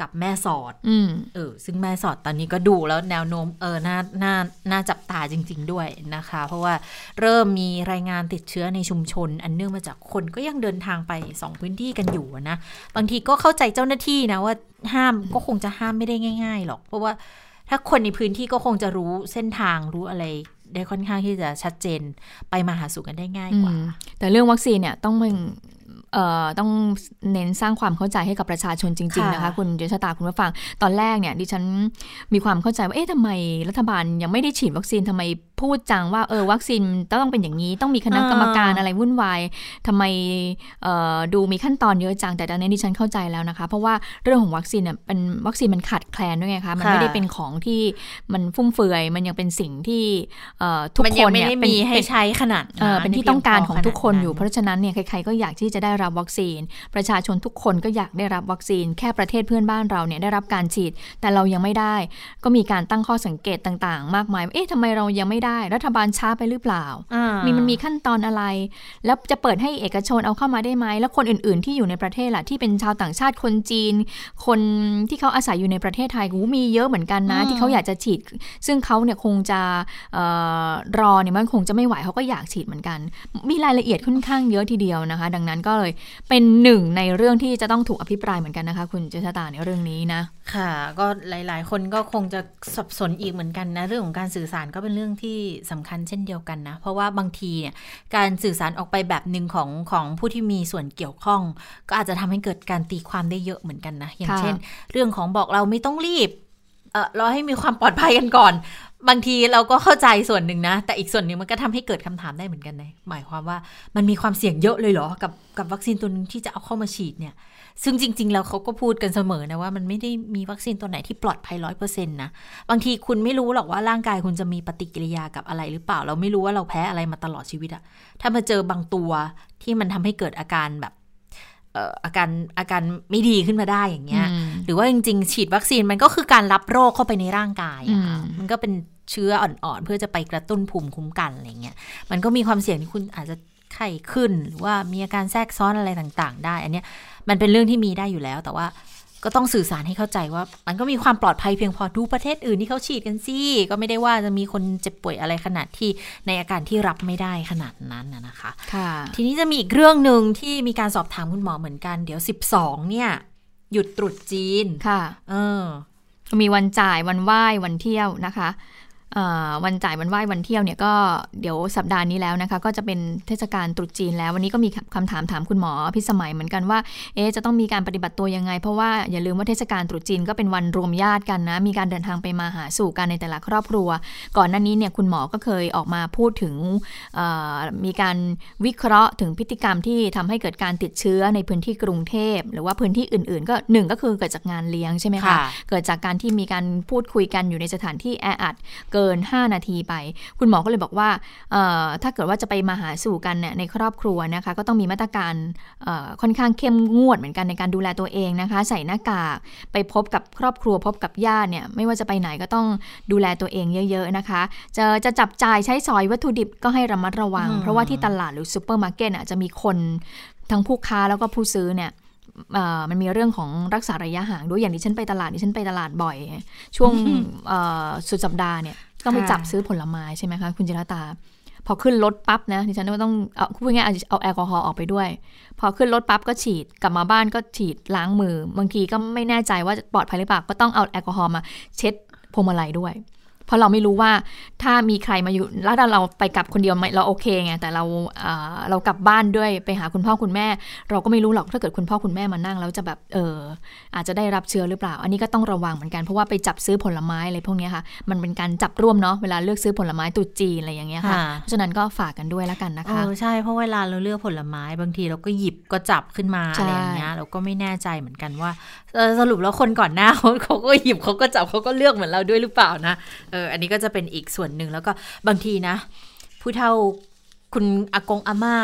[SPEAKER 1] กับแม่สอด
[SPEAKER 2] อืม
[SPEAKER 1] เออซึ่งแม่สอดตอนนี้ก็ดูแล้วแนวโน้มเออน่าน่าน่าจับตาจริง ๆ ด้วยนะคะ เพราะว่าเริ่มมีรายงานติดเชื้อในชุมชน อันเนื่องมาจากคนก็ยังเดินทางไปสองพื้นที่กันอยู่อะนะบางทีก็เข้าใจเจ้าหน้าที่นะว่าห้ามก็คงจะห้ามไม่ได้ง่าย ๆ หรอก เพราะว่าถ้าคนในพื้นที่ก็คงจะรู้เส้นทางรู้อะไร ได้ค่อนข้างที่จะชัดเจนไปมาหาสู่กันได้ง่ายกว่า
[SPEAKER 2] แต่เรื่องวัคซีนเนี่ยต้องมึงเอ่อ ต้องเน้นสร้างความเข้าใจให้กับประชาชนจริง ๆ นะคะ
[SPEAKER 1] ค่ะ
[SPEAKER 2] คุณเจษตาคุณผู้ฟัง ตอนแรกเนี่ยดิฉันมีความเข้าใจว่าเอ๊ะทำไมรัฐบาลยังไม่ได้ฉีดวัคซีนทำไมพูดจังว่าเออวัคซีนต้องเป็นอย่างนี้ ต้องมีคณะกรรมการอะไรวุ่นวายทำไมเอ่อดูมีขั้นตอนเยอะจังแต่ตอนนี้ดิฉันเข้าใจแล้วนะคะ เพราะว่าเรื่องของวัคซีนเนี่ยเป็นวัคซีนมันขาดแคลนด้วยไงคะมัน
[SPEAKER 1] ค่ะ
[SPEAKER 2] ไม่ได้เป็นของที่มันฟุ่มเฟือย มันยังเป็นสิ่งที่เอ่อทุก
[SPEAKER 1] มัน
[SPEAKER 2] ค
[SPEAKER 1] ยัง
[SPEAKER 2] น
[SPEAKER 1] ไม่
[SPEAKER 2] เนี่ย
[SPEAKER 1] ได้
[SPEAKER 2] เป็น
[SPEAKER 1] มีให้
[SPEAKER 2] เป็น
[SPEAKER 1] ใช้ขนาด
[SPEAKER 2] เออเป็นที่ต้องการของทุกคนอยู่เพ
[SPEAKER 1] เพราะ
[SPEAKER 2] ราะฉะนั้นเนี่ยใครๆก็อยากที่จะได้รับวัคซีน ประชาชนทุกคนก็อยากได้รับวัคซีน แค่ประเทศเพื่อนบ้านเราเนี่ยได้รับการฉีด แต่เรายังไม่ได้ ก็มีการตั้งข้อสังเกตต่างๆ มากมายว่าเอ๊ะทำไมเรายังไม่ได้ รัฐบาลช้าไปหรือเปล่า มีมันมีขั้นตอนอะไร แล้วจะเปิดให้เอกชนเอาเข้ามาได้ไหม แล้วคนอื่นๆ ที่อยู่ในประเทศล่ะที่เป็นชาวต่างชาติคนจีน คนที่เขาอาศัยอยู่ในประเทศไทยหูมีเยอะเหมือนกันนะ
[SPEAKER 1] อืม
[SPEAKER 2] ที่เขาอยากจะฉีด ซึ่งเขาเนี่ยคงจะเอ่อรอเนี่ยมันคงจะไม่ไหวเขาก็อยากฉีดเหมือนกัน มีรายละเอียดค่อนข้างเยอะทีเดียวนะคะ ดังนั้นก็เลยเป็นหนึ่งในเรื่องที่จะต้องถูกอภิปรายเหมือนกันนะคะ คุณเจษตาในเรื่องนี้นะ
[SPEAKER 1] ค่ะ ก็หลายๆ คนก็คงจะสับสนอีกเหมือนกันนะ เรื่องของการสื่อสารก็เป็นเรื่องที่สำคัญเช่นเดียวกันนะ เพราะว่าบางทีเนี่ยการสื่อสารออกไปแบบหนึ่งของของผู้ที่มีส่วนเกี่ยวข้อง ก็อาจจะทำให้เกิดการตีความได้เยอะเหมือนกันนะ อย่างเช่น เรื่องของบอกเราไม่ต้องรีบเออรอให้มีความปลอดภัยกันก่อน บางทีเราก็เข้าใจส่วนหนึ่งนะ แต่อีกส่วนหนึ่งมันก็ทำให้เกิดคำถามได้เหมือนกันนะหมายความว่ามันมีความเสี่ยงเยอะเลยเหรอ กับกับวัคซีนตัวหนึงที่จะเอาเข้ามาฉีดเนี่ย ซึ่งจริง ๆ แล้วเขาก็พูดกันเสมอนะว่ามันไม่ได้มีวัคซีนตัวไหนที่ปลอดภัยร้อยเปอร์เซ็นต์นะ บางทีคุณไม่รู้หรอกว่าร่างกายคุณจะมีปฏิกิริยากับอะไรหรือเปล่า เราไม่รู้ว่าเราแพ้อะไรมาตลอดชีวิตอะถ้ามาเจอบางตัวที่มันทำให้เกิดอาการแบบ อ่ออาการอาการไม่ดีขึ้นมาได้อย่างเงี้ย
[SPEAKER 2] อืม
[SPEAKER 1] หรือว่าจริง ๆ ฉีดวัคซีนมันก็คือการรับโรคเข้าไปในร่างกายอะค่ะ
[SPEAKER 2] อืม
[SPEAKER 1] มันก็เป็นเชื้ออ่อนๆ เพื่อจะไปกระตุ้นภูมิคุ้มกันอะไรเงี้ย มันก็มีความเสี่ยงที่คุณอาจจะไข้ขึ้น หรือว่ามีอาการแทรกซ้อนอะไรต่าง ๆ ได้ อันเนี้ยมันเป็นเรื่องที่มีได้อยู่แล้ว แต่ว่า ก็ต้องสื่อสารให้เข้าใจว่า มันก็มีความปลอดภัยเพียงพอดูประเทศอื่นที่เขาฉีดกันสิก็ไม่ได้ว่าจะมีคนเจ็บป่วยอะไรขนาดที่ในอาการที่รับไม่ได้ขนาดนั้นนะนะคะ
[SPEAKER 2] ค่ะ
[SPEAKER 1] ทีนี้จะมีอีกเรื่องหนึ่งที่มีการสอบถามคุณหมอเหมือนกัน เดี๋ยว 12 เนี่ย หยุดตรุษจีน
[SPEAKER 2] ค่ะ
[SPEAKER 1] เออ
[SPEAKER 2] มีวันจ่ายวันไหว้วันเที่ยวนะคะ วันจ่ายวันไหว้วันเที่ยวเนี่ยก็เดี๋ยวสัปดาห์นี้แล้วนะคะ ก็จะเป็นเทศกาลตรุษจีนแล้ว วันนี้ก็มีคำถามถามคุณหมอพิสมัยเหมือนกันว่าเอ๊จะต้องมีการปฏิบัติตัวยังไง เพราะว่าอย่าลืมว่าเทศกาลตรุษจีนก็เป็นวันรวมญาติกันนะ มีการเดินทางไปมาหาสู่กันในแต่ละครอบครัว ก่อนหน้านี้เนี่ยคุณหมอก็เคยออกมาพูดถึงมีการวิเคราะห์ถึงพฤติกรรมที่ทำให้เกิดการติดเชื้อในพื้นที่กรุงเทพ หรือว่าพื้นที่อื่น ๆ ก็หนึ่งก็คือเกิดจากงานเลี้ยงใช่ไหมคะเกิดจากการที่มีการพูดคุยกันอยู่ในสถานที่แออัดเกิน 5 นาทีไป คุณหมอก็เลยบอกว่าถ้าเกิดว่าจะไปมาหาสู่กันเนี่ยในครอบครัวนะคะก็ต้องมีมาตรการค่อนข้างเข้มงวดเหมือนกันในการดูแลตัวเองนะคะ ใส่หน้ากากไปพบกับครอบครัวพบกับญาติเนี่ยไม่ว่าจะไปไหนก็ต้องดูแลตัวเองเยอะ ๆนะคะ จะจะจับจ่ายใช้สอยวัตถุดิบก็ให้ระมัดระวัง เพราะว่าที่ตลาดหรือซูเปอร์มาร์เก็ตจะมีคนทั้งผู้ค้าแล้วก็ผู้ซื้อเนี่ยมันมีเรื่องของรักษาระยะห่างด้วยอย่างที่ฉันไปตลาดที่ฉันไปตลาดบ่อย ช่วงสุดสัปดาห์เนี่ย ก็ไปจับซื้อผลไม้ใช่ไหมคะ คุณจิรตา พอขึ้นรถปั๊บนะดิฉันก็ต้องเอาพูดง่ายเอาแอลกอฮอล์ออกไปด้วย พอขึ้นรถปั๊บก็ฉีดกลับมาบ้านก็ฉีดล้างมือ บางทีก็ไม่แน่ใจว่าปลอดภัยหรือเปล่าก็ต้องเอาแอลกอฮอล์มาเช็ดพวงมาลัยด้วย เพราะเราไม่รู้ว่าถ้ามีใครมาอยู่แล้วเราไปกลับคนเดียวเราโอเคไงแต่เราเรากลับบ้านด้วยไปหาคุณพ่อคุณแม่ เราก็ไม่รู้หรอกถ้าเกิดคุณพ่อคุณแม่มานั่งแล้วจะแบบเอออาจจะได้รับเชื้อหรือเปล่า อันนี้ก็ต้องระวังเหมือนกันเพราะว่าไปจับซื้อผลไม้อะไรพวกนี้ค่ะ มันเป็นการจับร่วมเนาะเวลาเลือกซื้อผลไม้ตุจีนอะไรอย่างเงี้ยค่ะเพราะฉะนั้นก็ฝากกันด้วยแล้วกันนะคะ
[SPEAKER 1] ใช่เพราะเวลาเราเลือกผลไม้บางทีเราก็หยิบก็จับขึ้นมาอะไรอย่างเงี้ยเราก็ไม่แน่ใจเหมือนกันว่าสรุปแล้วคนก่อนหน้าเขาเขาก็หยิบเขาก็จับเขาก็เลือกเหมือนเราด้วยหรือเปล่านะเอออันนี้ก็จะเป็นอีกส่วนหนึ่งแล้วก็บางทีนะ ผู้เฒ่าคุณอากงอาม่า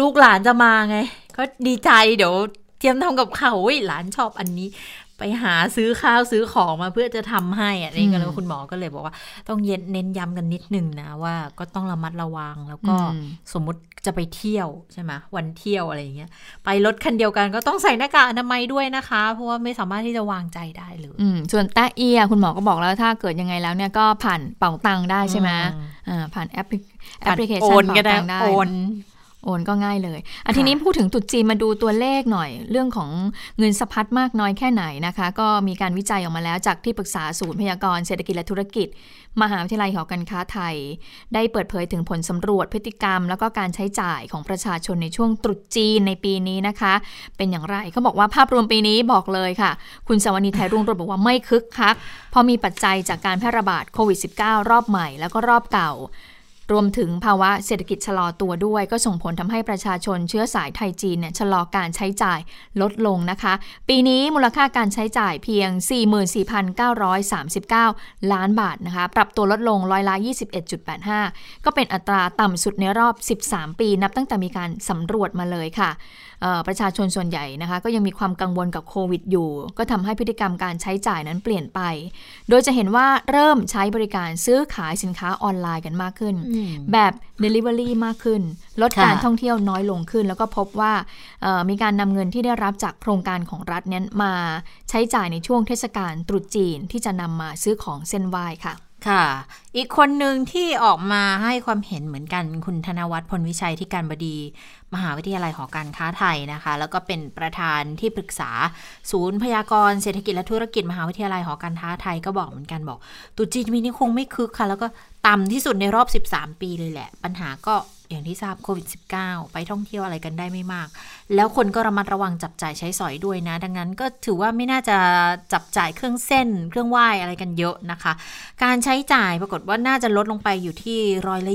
[SPEAKER 1] ลูกหลานจะมาไง ก็ดีใจเดี๋ยวเตรียมทำกับเขาหลานชอบอันนี้ ไปหาซื้อข้าวซื้อของมาเพื่อจะทำให้อะนี่ก็เลยคุณหมอก็เลยบอกว่า ต้องเย็นเน้นย้ำกันนิดนึงนะว่าก็ต้องระมัดระวังแล้วก็สมมุติจะไปเที่ยวใช่ไหมวันเที่ยวอะไรอย่างเงี้ยไปรถคันเดียวกันก็ต้องใส่หน้ากากอนามัยด้วยนะคะ เพราะว่าไม่สามารถที่จะวางใจได้เลย
[SPEAKER 2] ส่วนแต้เอียคุณหมอก็บอกแล้วถ้าเกิดยังไงแล้วเนี่ยก็ผ่านเป่าตังได้ใช่ไหมผ่านแอปพลิเคชันเป่าตังได้โอน โอนก็ง่ายเลยอันทีนี้พูดถึงตุดจีนมาดูตัวเลขหน่อย เรื่องของเงินสะพัดมากน้อยแค่ไหนนะคะ ก็มีการวิจัยออกมาแล้วจากที่ปรึกษาศูนย์พยากรณ์เศรษฐกิจและธุรกิจ มหาวิทยาลัยหอการค้าไทย ได้เปิดเผยถึงผลสำรวจพฤติกรรม แล้วก็การใช้จ่ายของประชาชนในช่วงตรุษจีนในปีนี้นะคะ เป็นอย่างไรเขาบอกว่าภาพรวมปีนี้บอกเลยค่ะ คุณสวนีไทยรุ่งโรจน์บอกว่าไม่คึกคักเพราะมีปัจจัยจากการแพร่ระบาดโควิด -19 รอบใหม่แล้วก็รอบเก่า รวมถึงภาวะเศรษฐกิจชะลอตัวด้วย ก็ส่งผลทำให้ประชาชนเชื้อสายไทยจีนเนี่ยชะลอการใช้จ่ายลดลงนะคะ ปีนี้มูลค่าการใช้จ่ายเพียง 44,939 ล้านบาทนะคะ ปรับตัวลดลงร้อยละ 21.85 ก็เป็นอัตราต่ำสุดในรอบ 13 ปีนับตั้งแต่มีการสำรวจมาเลยค่ะ ประชาชนส่วนใหญ่นะคะ ก็ยังมีความกังวลกับโควิดอยู่ ก็ทำให้พฤติกรรมการใช้จ่ายนั้นเปลี่ยนไป โดยจะเห็นว่าเริ่มใช้บริการซื้อขายสินค้าออนไลน์กันมากขึ้น แบบ Delivery มากขึ้น ลดการท่องเที่ยวน้อยลงขึ้น แล้วก็พบว่ามีการนำเงินที่ได้รับจากโครงการของรัฐนั้นมาใช้จ่ายในช่วงเทศกาลตรุษจีนที่จะนำมาซื้อของเส้นไหว้ค่ะ
[SPEAKER 1] ค่ะ อีกคนหนึ่งที่ออกมาให้ความเห็นเหมือนกันคุณธนวัฒน์พลวิชัยที่การบดี มหาวิทยาลัยหอการค้าไทยนะคะ แล้วก็เป็นประธานที่ปรึกษาศูนย์พยากรเศรษฐกิจและธุรกิจมหาวิทยาลัยหอการค้าไทยก็บอกเหมือนกันบอกตุจีนมีนี่คงไม่คึกค่ะ แล้วก็ต่ำที่สุดในรอบ 13 ปีเลยแหละ ปัญหาก็อย่างที่ทราบโควิด -19 ไปท่องเที่ยวอะไรกันได้ไม่มาก แล้วคนก็ระมัดระวังจับจ่ายใช้สอยด้วยนะ ดังนั้นก็ถือว่าไม่น่าจะจับจ่ายเครื่องเส้น เครื่องไหว้อะไรกันเยอะนะคะ การใช้จ่ายปรากฏว่าน่าจะลดลงไปอยู่ที่ร้อยละ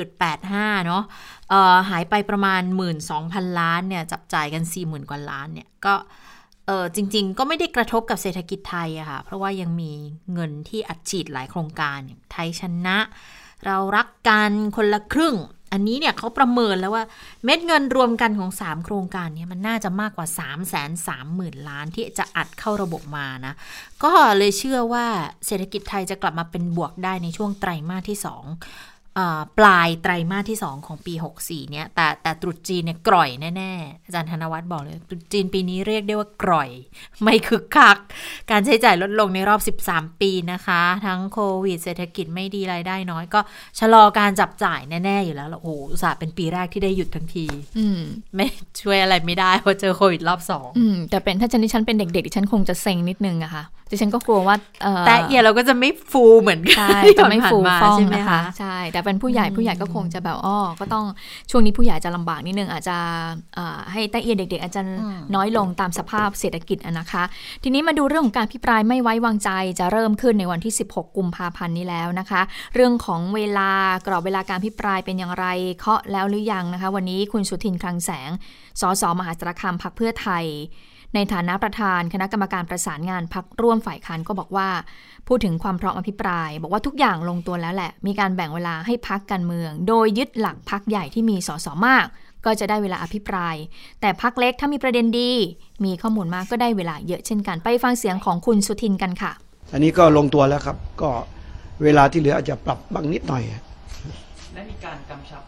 [SPEAKER 1] 21.85 เนาะหายไปประมาณ 12,000 ล้านเนี่ยจับจ่ายกัน 40,000 กว่าล้านเนี่ยก็เออจริง ๆ ก็ไม่ได้กระทบกับเศรษฐกิจไทยอะค่ะ เพราะว่ายังมีเงินที่อัดฉีดหลายโครงการไทยชนะ เรารักกันคนละครึ่ง อันนี้เนี่ยเขาประเมินแล้วว่าเม็ดเงินรวมกันของ 3 โครงการเนี่ยมันน่าจะมากกว่า 3 3 0 0 0 0 ล้านที่จะอัดเข้าระบบมานะ ก็เลยเชื่อว่าเศรษฐกิจไทยจะกลับมาเป็นบวกได้ในช่วงไตรมาสที่ 2 ปลายไตรมาสที่ 2 ของปี 64 เนี่ย แต่แต่ตรุษจีนเนี่ยกร่อยแน่ ๆ อาจารย์ธนวัฒน์บอกเลยตรุษจีนปีนี้เรียกได้ว่ากร่อย ไม่คึกคัก การใช้จ่ายลดลงในรอบ 13 ปีนะคะ ทั้งโควิด เศรษฐกิจไม่ดีรายได้น้อย ก็ชะลอการจับจ่ายแน่ ๆ อยู่แล้วโอ้โหอุตส่าห์เป็นปีแรกที่ได้หยุดทั้งที
[SPEAKER 2] อืม
[SPEAKER 1] ไม่ช่วยอะไรไม่ได้เพราะเจอโควิดรอบสอง
[SPEAKER 2] อืมแต่เป็นถ้าฉันที่ฉันเป็นเด็กๆดิฉันคงจะเซ็งนิดนึงอะค่ะดิฉันก็กลัวว่าเออ
[SPEAKER 1] แต่เอียเราก็จะไม่ฟูเหมือนกัน
[SPEAKER 2] ใช่
[SPEAKER 1] ที่
[SPEAKER 2] จะไม่
[SPEAKER 1] ผ่าน
[SPEAKER 2] ฟู
[SPEAKER 1] มา
[SPEAKER 2] ฟ่อง
[SPEAKER 1] ใช่ไหม
[SPEAKER 2] นะคะ
[SPEAKER 1] คะ
[SPEAKER 2] ใช่แต่เป็นผู้ใหญ่ผู้ใหญ่ก็คงจะแบบอ้อก็ต้องช่วงนี้ผู้ใหญ่จะลำบากนิดนึงอาจจะเอ่อให้แต้เอียเด็ก ๆ อาจจะน้อยลงตามสภาพเศรษฐกิจอะนะคะ ทีนี้มาดูเรื่องของการพิปรายไม่ไว้วางใจจะเริ่มขึ้นในวันที่ 16 กุมภาพันธ์นี้แล้วนะคะ เรื่องของเวลากรอบเวลาการพิปรายเป็นอย่างไรเคาะแล้วหรือยังนะคะ วันนี้คุณสุทินคลังแสงสสมหาสารคามพักเพื่อไทย ในฐานะประธานคณะกรรมการประสานงานพักร่วมฝ่ายค้านก็บอกว่า พูดถึงความพร้อมอภิปราย บอกว่าทุกอย่างลงตัวแล้วแหละ มีการแบ่งเวลาให้พักการเมือง โดยยึดหลักพักใหญ่ที่มีสสมาก ก็จะได้เวลาอภิปราย แต่พักเล็กถ้ามีประเด็นดี มีข้อมูลมากก็ได้เวลาเยอะเช่นกันไปฟังเสียงของคุณสุทินกันค่ะ
[SPEAKER 4] อันนี้ก็ลงตัวแล้วครับ ก็เวลาที่เหลืออาจจะปรับบางนิดหน่อย
[SPEAKER 5] ได้มีการกำชับ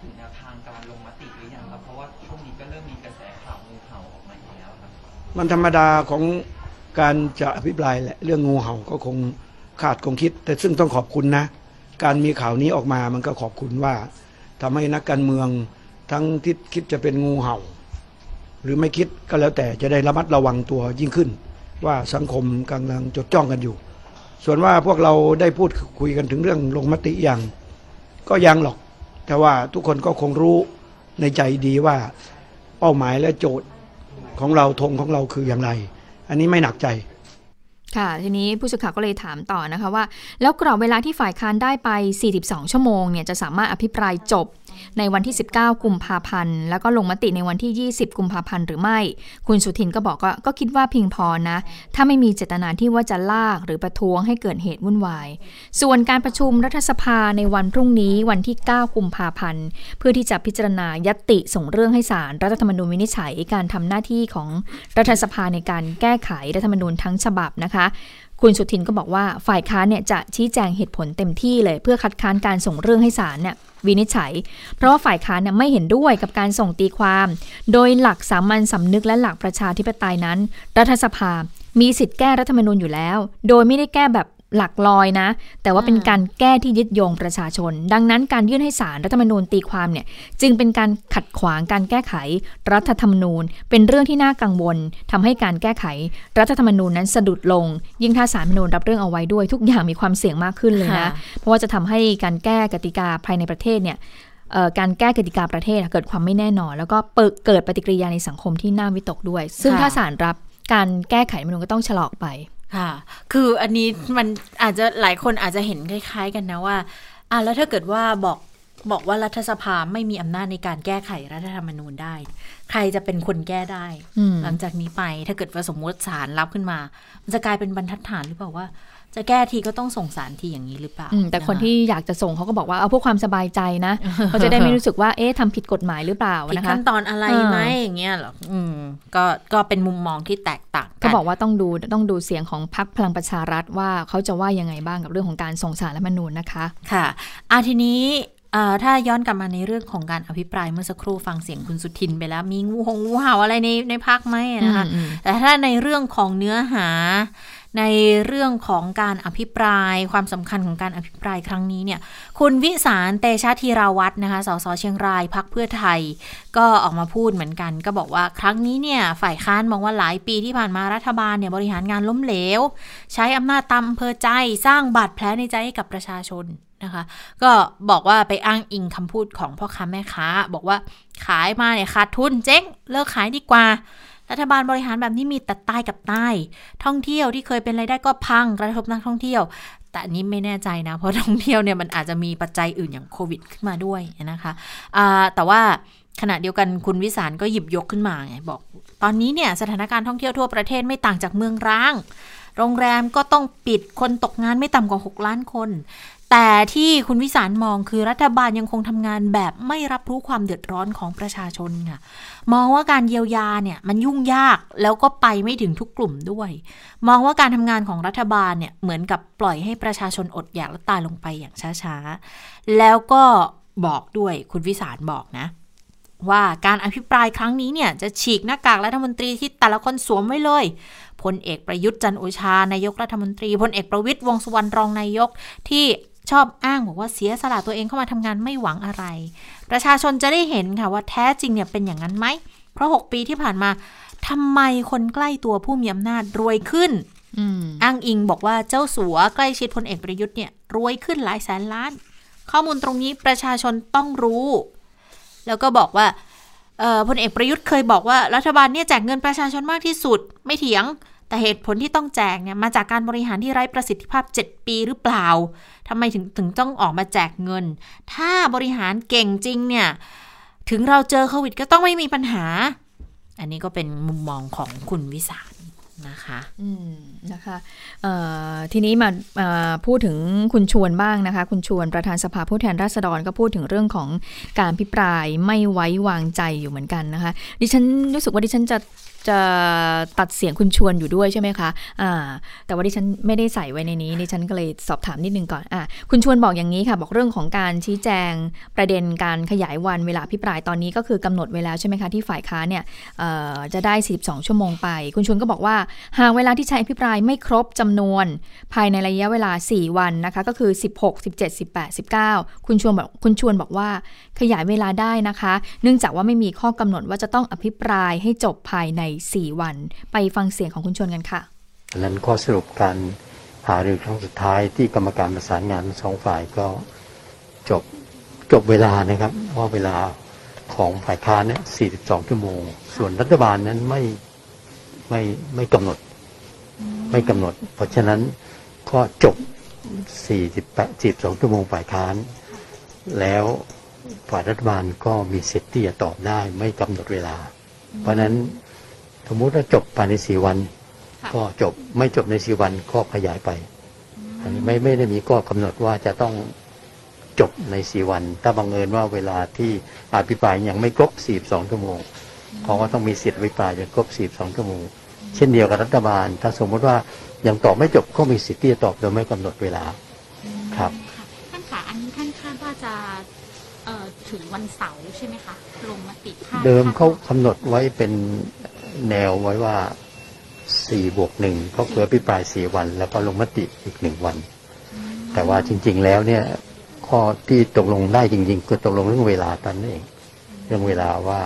[SPEAKER 5] มัน
[SPEAKER 4] ธรรมดาของการจะอภิปรายแหละเรื่องงูเห่าก็คงขาดคงคิด แต่ซึ่งต้องขอบคุณนะ การมีข่าวนี้ออกมามันก็ขอบคุณว่าทำให้นักการเมืองทั้งที่คิดจะเป็นงูเห่า หรือไม่คิดก็แล้วแต่จะได้ระมัดระวังตัวยิ่งขึ้น ว่าสังคมกำลังจดจ้องกันอยู่ ส่วนว่าพวกเราได้พูดคุยกันถึงเรื่องลงมติอย่าง ก็ยังหรอก แต่ว่าทุกคนก็คงรู้ในใจดีว่าเป้าหมายและโจทย์ ของเราธงของเราคืออย่างไร อันนี้ไม่หนักใจ
[SPEAKER 2] ค่ะ ทีนี้ผู้สื่อข่าวก็เลยถามต่อนะคะว่า แล้วกรอบเวลาที่ฝ่ายค้านได้ไป 42 ชั่วโมงเนี่ยจะสามารถอภิปรายจบ ในวันที่ 19 กุมภาพันธ์ แล้วก็ลงมติในวันที่ 20 กุมภาพันธ์หรือไม่ คุณสุทินก็บอกว่าก็คิดว่าเพียงพอนะ ถ้าไม่มีเจตนาที่ว่าจะลากหรือประท้วงให้เกิดเหตุวุ่นวาย ส่วนการประชุมรัฐสภาในวันพรุ่งนี้วันที่ 9 กุมภาพันธ์ เพื่อที่จะพิจารณายตติส่งเรื่องให้ศาลรัฐธรรมนูญวินิจฉัยการทำหน้าที่ของรัฐสภาในการแก้ไขรัฐธรรมนูญทั้งฉบับนะคะ คุณสุทินก็บอกว่าฝ่ายค้านเนี่ยจะชี้แจงเหตุผลเต็มที่เลย เพื่อคัดค้านการส่งเรื่องให้ศาลเนี่ยวินิจฉัย เพราะว่าฝ่ายค้านเนี่ยไม่เห็นด้วยกับการส่งตีความ โดยหลักสามัญสำนึกและหลักประชาธิปไตยนั้น รัฐสภามีสิทธิ์แก้รัฐธรรมนูญอยู่แล้ว โดยไม่ได้แก้แบบ หลักลอยนะ แต่ว่าเป็นการแก้ที่ยึดโยงประชาชน ดังนั้นการยื่นให้ศาลรัฐธรรมนูญตีความเนี่ยจึงเป็นการขัดขวางการแก้ไขรัฐธรรมนูญ เป็นเรื่องที่น่ากังวลทำให้การแก้ไขรัฐธรรมนูญนั้นสะดุดลง ยิ่งถ้าศาลรัฐธรรมนูญรับเรื่องเอาไว้ด้วย ทุกอย่างมีความเสี่ยงมากขึ้นเลยนะ
[SPEAKER 1] ค่ะ
[SPEAKER 2] เพราะว่าจะทำให้การแก้กติกาภายในประเทศเนี่ยเอ่อการแก้กติกาประเทศอะเกิดความไม่แน่นอน แล้วก็เปิดเกิดปฏิกิริยาในสังคมที่น่าวิตกด้วย ซึ่ง
[SPEAKER 1] ค่ะ
[SPEAKER 2] ถ้าศาลรับการแก้ไขรัฐธรรมนูญก็ต้องชะลอออกไป
[SPEAKER 1] ค่ะ คืออันนี้มันอาจจะหลายคนอาจจะเห็นคล้าย ๆ กันนะว่า อะแล้วถ้าเกิดว่าบอกบอกว่ารัฐสภาไม่มีอำนาจในการแก้ไขรัฐธรรมนูญได้ ใครจะเป็นคนแก้ได้
[SPEAKER 2] อืม
[SPEAKER 1] หลังจากนี้ไปถ้าเกิดว่าสมมติศาลรับขึ้นมา มันจะกลายเป็นบรรทัดฐานหรือเปล่าว่า จะแก้ทีก็ต้องส่งสารทีอย่างนี้หรือเปล่า
[SPEAKER 2] อืมแต่คนะะที่อยากจะส่งเขาก็บอกว่าเอาเพื่อความสบายใจนะเขาจะได้ไม่รู้สึกว่าเอ๊ะทำผิดกฎหมายหรือเปล่า
[SPEAKER 1] ผิด
[SPEAKER 2] นะคะ
[SPEAKER 1] ขั้นตอนอะไรไหม
[SPEAKER 2] เอออ
[SPEAKER 1] อย่างเงี้ยเหรออืมก็ก็เป็นมุมมองที่แตกต่าง
[SPEAKER 2] ก็
[SPEAKER 1] กัน
[SPEAKER 2] บอกว่าต้องดูต้องดูเสียงของพรรคพลังประชารัฐว่าเขาจะว่ายังไงบ้างกับเรื่องของการส่งสารรัฐธรรมนูญนะคะ
[SPEAKER 1] ค่ะอาทีนี้เอ่อถ้าย้อนกลับมาในเรื่องของการอภิปรายเมื่อสักครู่ฟังเสียงคุณสุทินไปแล้ว มีงูหงงูเห่าอะไรในในพักไหมนะคะ
[SPEAKER 2] อืมอืม
[SPEAKER 1] แต่ถ้าในเรื่องของเนื้อหา ในเรื่องของการอภิปรายความสำคัญของการอภิปรายครั้งนี้เนี่ยคุณวิสารเตชะธีราวัฒน์นะคะสสเชียงรายพักเพื่อไทย ก็ออกมาพูดเหมือนกัน ก็บอกว่าครั้งนี้เนี่ยฝ่ายค้านมองว่าหลายปีที่ผ่านมารัฐบาลเนี่ยบริหารงานล้มเหลว ใช้อำนาจตามอำเภอใจสร้างบาดแผลในใจให้กับประชาชนนะคะก็บอกว่าไปอ้างอิงคำพูดของพ่อค้าแม่ค้า บอกว่าขายมาเนี่ยขาดทุนเจ๊งเลิกขายดีกว่า รัฐบาลบริหารแบบนี้มีแต่ตายกับตายท่องเที่ยวที่เคยเป็นรายได้ก็พังกระทบนักท่องเที่ยว แต่นี้ไม่แน่ใจนะ เพราะท่องเที่ยวเนี่ยมันอาจจะมีปัจจัยอื่นอย่างโควิดขึ้นมาด้วยนะคะแต่ว่าขณะเดียวกันคุณวิสารก็หยิบยกขึ้นมาไงบอก ตอนนี้เนี่ยสถานการณ์ท่องเที่ยวทั่วประเทศไม่ต่างจากเมืองร้าง โรงแรมก็ต้องปิดคนตกงานไม่ต่ำกว่า 6 ล้านคน แต่ที่คุณวิสารมองคือรัฐบาลยังคงทำงานแบบไม่รับรู้ความเดือดร้อนของประชาชนค่ะ มองว่าการเยียวยาเนี่ยมันยุ่งยากแล้วก็ไปไม่ถึงทุกกลุ่มด้วย มองว่าการทำงานของรัฐบาลเนี่ยเหมือนกับปล่อยให้ประชาชนอดอยากและตายลงไปอย่างช้าๆ แล้วก็บอกด้วยคุณวิสารบอกนะว่าการอภิปรายครั้งนี้เนี่ยจะฉีกหน้ากากรัฐมนตรีที่แต่ละคนสวมไว้เลยพลเอกประยุทธ์จันโอชานายกรัฐมนตรีพลเอกประวิตยวงสุวรรณรองนายกที่ ชอบอ้างบอกว่าเสียสละตัวเองเข้ามาทำงานไม่หวังอะไร ประชาชนจะได้เห็นค่ะว่าแท้จริงเนี่ยเป็นอย่างนั้นไหม เพราะ 6 ปีที่ผ่านมาทำไมคนใกล้ตัวผู้มีอำนาจรวยขึ้น
[SPEAKER 2] อืม
[SPEAKER 1] อ้างอิงบอกว่าเจ้าสัวใกล้ชิดพลเอกประยุทธ์เนี่ยรวยขึ้นหลายแสนล้าน ข้อมูลตรงนี้ประชาชนต้องรู้ แล้วก็บอกว่าเอ่อพลเอกประยุทธ์เคยบอกว่ารัฐบาลเนี่ยแจกเงินประชาชนมากที่สุด ไม่เถียง แต่เหตุผลที่ต้องแจกเนี่ยมาจากการบริหารที่ไร้ประสิทธิภาพ 7 ปีหรือเปล่าทำไมถึงถึงต้องออกมาแจกเงิน ถ้าบริหารเก่งจริงเนี่ยถึงเราเจอโควิดก็ต้องไม่มีปัญหา อันนี้ก็เป็นมุมมองของคุณวิสารนะคะ
[SPEAKER 2] อืมนะคะเอ่อทีนี้มาพูดถึงคุณชวนบ้างนะคะ คุณชวนประธานสภาผู้แทนราษฎรก็พูดถึงเรื่องของการพิปรายไม่ไว้วางใจอยู่เหมือนกันนะคะ ดิฉันรู้สึกว่าดิฉันจะ จะตัดเสียงคุณชวนอยู่ด้วยใช่ไหมคะอ่าแต่ว่าดิฉันไม่ได้ใส่ไว้ในนี้ดิฉันก็เลยสอบถามนิดนึงก่อนอะคุณชวนบอกอย่างนี้ค่ะ บอกเรื่องของการชี้แจงประเด็นการขยายวันเวลาพิปรายตอนนี้ก็คือกำหนดไว้แล้วใช่ไหมคะที่ฝ่ายค้านเนี่ยจะได้ 42 ชั่วโมงไป คุณชวนก็บอกว่าหากเวลาที่ใช้อภิปรายไม่ครบจำนวนภายในระยะเวลา 4 วันนะคะก็คือ 16 17 18 19 คุณชวนบอกคุณชวนบอกว่าขยายเวลาได้นะคะ เนื่องจากว่าไม่มีข้อกำหนดว่าจะต้องอภิปรายให้จบภายใน4 วัน ไปฟังเสียงของคุณชวนกันค่ะ
[SPEAKER 6] นั้นข้อสรุปการหารือครั้งสุดท้ายที่กรรมการประสานงานสองฝ่ายก็จบจบเวลานะครับว่าเวลาของฝ่ายค้านเนี่ย 42 ชั่วโมง ส่วนรัฐบาลนั้นไม่ไม่ไม่กำหนด ไม่กำหนด เพราะฉะนั้นก็จบ 48 42 ชั่วโมงฝ่ายค้าน แล้วฝ่ายรัฐบาลก็มีสิทธิ์ที่จะตอบได้ไม่กำหนดเวลา เพราะนั้น สมมุติว่าจบภายในสี่วัน ก็จบไม่จบในสี่วันก็ขยายไป อันนี้ไม่ไม่ได้มีข้อกำหนดว่าจะต้องจบในสี่วัน ถ้าบังเอิญว่าเวลาที่อภิปรายยังไม่ครบสี่สองชั่วโมงเขาก็ต้องมีสิทธิ์อภิปรายจนครบสี่สองชั่วโมงเช่นเดียวกับรัฐบาล ถ้าสมมติว่ายังตอบไม่จบก็มีสิทธิ์ที่จะตอบโดยไม่กำหนดเวลาครับ
[SPEAKER 7] ท่านคะอันนี้ท่านคาดว่าจะเอ่อถึงวันเสาร์ใช่ไหมคะลงมติคาด
[SPEAKER 6] เดิม
[SPEAKER 7] คด
[SPEAKER 6] เขา
[SPEAKER 7] ว่
[SPEAKER 6] กำหนดไว้เป็น แนวไว้ว่าสี่บวกหนึ่งก็คืออภิปรายสี่วัน แล้วก็ลงมติอีกหนึ่งวัน แต่ว่าจริง ๆ แล้วเนี่ย ข้อที่ตกลงได้จริงๆคือตกลงเรื่องเวลาตอนนั้นเอง เรื่องเวลาว่า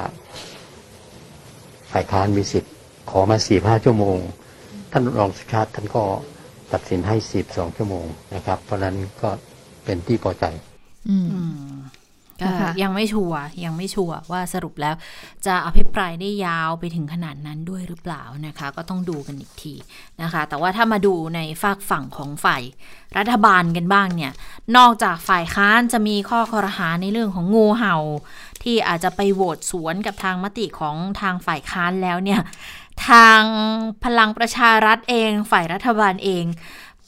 [SPEAKER 6] ฝ่ายค้านมีสิทธิ์ขอมาสี่ห้าชั่วโมง ท่านรองสุชาติท่านก็ตัดสินให้สิบสองชั่วโมงนะครับ เพราะฉะนั้นก็เป็นที่พอใจ
[SPEAKER 2] อืม
[SPEAKER 1] อืมก็
[SPEAKER 2] นะคะ
[SPEAKER 1] ยังไม่ชัวร์ยังไม่ชัวร์ว่าสรุปแล้ว จะอภิปรายได้ยาวไปถึงขนาดนั้นด้วยหรือเปล่านะคะ ก็ต้องดูกันอีกทีนะคะ แต่ว่าถ้ามาดูในฝากฝั่งของฝ่ายรัฐบาลกันบ้างเนี่ย นอกจากฝ่ายค้านจะมีข้อคอรหาในเรื่องของงูเห่า ที่อาจจะไปโหวตสวนกับทางมติของทางฝ่ายค้านแล้วเนี่ย ทางพลังประชารัฐเอง ฝ่ายรัฐบาลเอง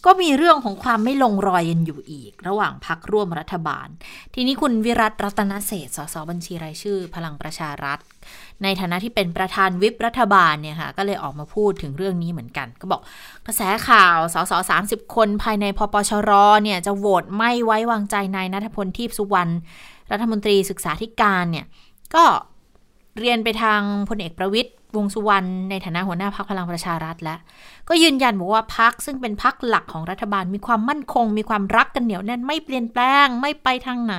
[SPEAKER 1] ก็มีเรื่องของความไม่ลงรอยกันอยู่อีก ระหว่างพักร่วมรัฐบาล ทีนี้คุณวิรัตรัตนเศษสสบัญชีรายชื่อ พลังประชารัฐ ในฐานะที่เป็นประธานวิปรัฐบาลเนี่ยค่ะก็เลยออกมาพูดถึงเรื่องนี้เหมือนกัน ก็บอกกระแสข่าวสสสาคนภายในพปชรเนี่ยจะโหวตไม่ไว้วางใจนายนัทพลทีพสุวรรณรัฐมนตรีศึกษาธิการเนี่ยก็เรียนไปทางพลเอกประวิตย วงษ์สุวรรณในฐานะหัวหน้าพักพลังประชารัฐแล้วก็ยืนยันบอกว่าพักซึ่งเป็นพักหลักของรัฐบาลมีความมั่นคง มีความรักกันเหนียวแน่นไม่เปลี่ยนแปลงไม่ไปทางไหน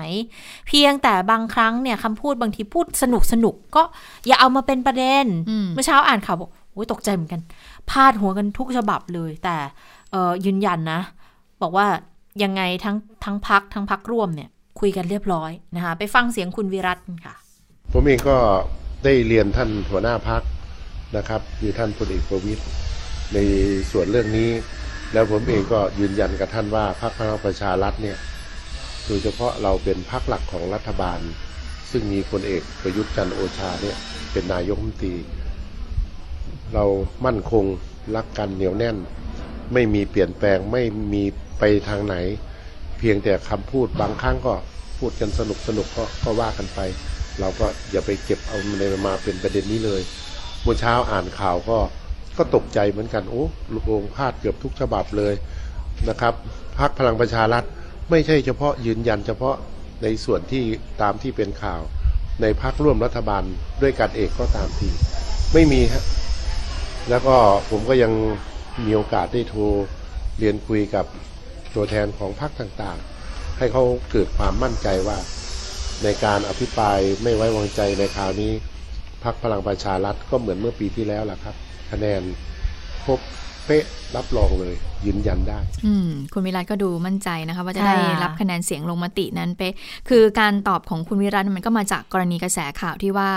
[SPEAKER 1] เพียงแต่บางครั้งเนี่ยคำพูดบางทีพูดสนุกสนุกก็อย่าเอามาเป็นประเด็น
[SPEAKER 2] อืม
[SPEAKER 1] เมื่อเช้าอ่านข่าวบอกโอ้ยตกใจเหมือนกันพาดหัวกันทุกฉบับเลย แต่เออยืนยันนะ บอกว่ายังไงทั้งทั้งพักทั้งพักร่วมเนี่ยคุยกันเรียบร้อยนะคะไปฟังเสียงคุณวิรัตกันค่ะ
[SPEAKER 8] ผมเองก็ได้เรียนท่านหัวหน้าพัก นะครับ คือท่านพลเอกประวิตยในส่วนเรื่องนี้ แล้วผมเองก็ยืนยันกับท่านว่าพรรคพลังประชารัฐเนี่ยโดยเฉพาะเราเป็นพรรคหลักของรัฐบาล ซึ่งมีพลเอกประยุทธ์จันโอชาเนี่ยเป็นนายกรัฐมนตรี เรามั่นคงรักกันเหนียวแน่น ไม่มีเปลี่ยนแปลงไม่มีไปทางไหนเเพียงแต่คำพูดบางครั้งก็พูดกันสนุกสนุกก็ก็ว่ากันไป เราก็อย่าไปเก็บเอาในมาเป็นประเด็นนี้เลย เมื่อเช้าอ่านข่าวก็ก็ตกใจเหมือนกันโอ้ลูกองพาดเกือบทุกฉบับเลยนะครับพักพลังประชารัฐไม่ใช่เฉพาะยืนยันเฉพาะในส่วนที่ตามที่เป็นข่าว ในพักร่วมรัฐบาลด้วยการเอกก็ตามที ไม่มีฮะแล้วก็ผมก็ยังมีโอกาสได้โทรเรียนคุยกับตัวแทนของพรรคต่างๆ ให้เขาเกิดความมั่นใจว่า ในการอภิปรายไม่ไว้วางใจในคราวนี้ พรรคพลังประชารัฐก็เหมือนเมื่อปีที่แล้วล่ะครับ คะแนนครบเป๊ะรับรองเลย ยืนยันได้
[SPEAKER 2] อืมคุณวิรัตก็ดูมั่นใจนะคะว่าจะ
[SPEAKER 1] ค่ะ
[SPEAKER 2] ได้รับคะแนนเสียงลงมตินั้นไปะคือการตอบของคุณวิรัตมันก็มาจากกรณีกระแสข่าวที่ว่า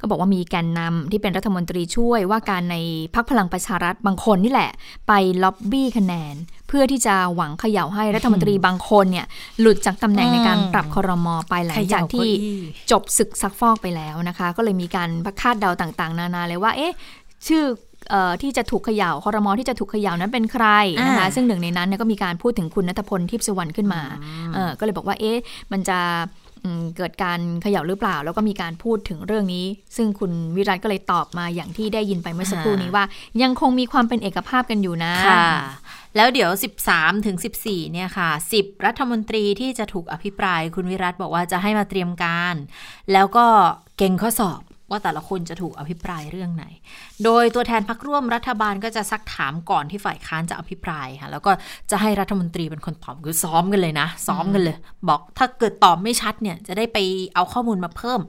[SPEAKER 2] ก็บอกว่ามีแกนนำที่เป็นรัฐมนตรีช่วยว่าการในพักพลังประชารัฐบางคนนี่แหละ ไปล็อบบี้คะแนน เพื่อที่จะหวังเขย่าให้รัฐมนตรีบางคนเนี่ย หลุดจากตำแหน่งในการปรับครมไปหลังจากที่จบศึกซักฟอกไปแล้วนะคะ ก็เลยมีการคาดเดาต่าง ๆ นานาเลยว่า เอ๊ะ ชื่อเอ่อ ที่จะถูกเขย่าคอรมอที่จะถูกเขย่านั้นเป็นใครนะคะ
[SPEAKER 1] อ่า
[SPEAKER 2] ซึ่งหนึ่งในนั้นเนี่ยก็มีการพูดถึงคุณนัทพลทิพย์สุวรรณขึ้นมาเออก็เลยบอกว่าเอ๊ะมันจะอืมเกิดการเขย่าหรือเปล่า แล้วก็มีการพูดถึงเรื่องนี้ ซึ่งคุณวิรัตก็เลยตอบมาอย่างที่ได้ยินไปเมื่อสักครู่นี้ว่า ยังคงมีความเป็นเอกภาพกันอยู่นะ
[SPEAKER 1] ค่ะแล้วเดี๋ยว 13 ถึง 14 เนี่ยค่ะ 10 รัฐมนตรีที่จะถูกอภิปราย คุณวิรัตบอกว่าจะให้มาเตรียมการ แล้วก็เก่งข้อสอบ ว่าแต่ละคนจะถูกอภิปรายเรื่องไหน โดยตัวแทนพักร่วมรัฐบาลก็จะซักถามก่อนที่ฝ่ายค้านจะอภิปรายค่ะ แล้วก็จะให้รัฐมนตรีเป็นคนตอบคือซ้อมกันเลยนะ ซ้อมกันเลย บอกถ้าเกิดตอบไม่ชัดเนี่ยจะได้ไปเอาข้อมูลมาเพิ่ม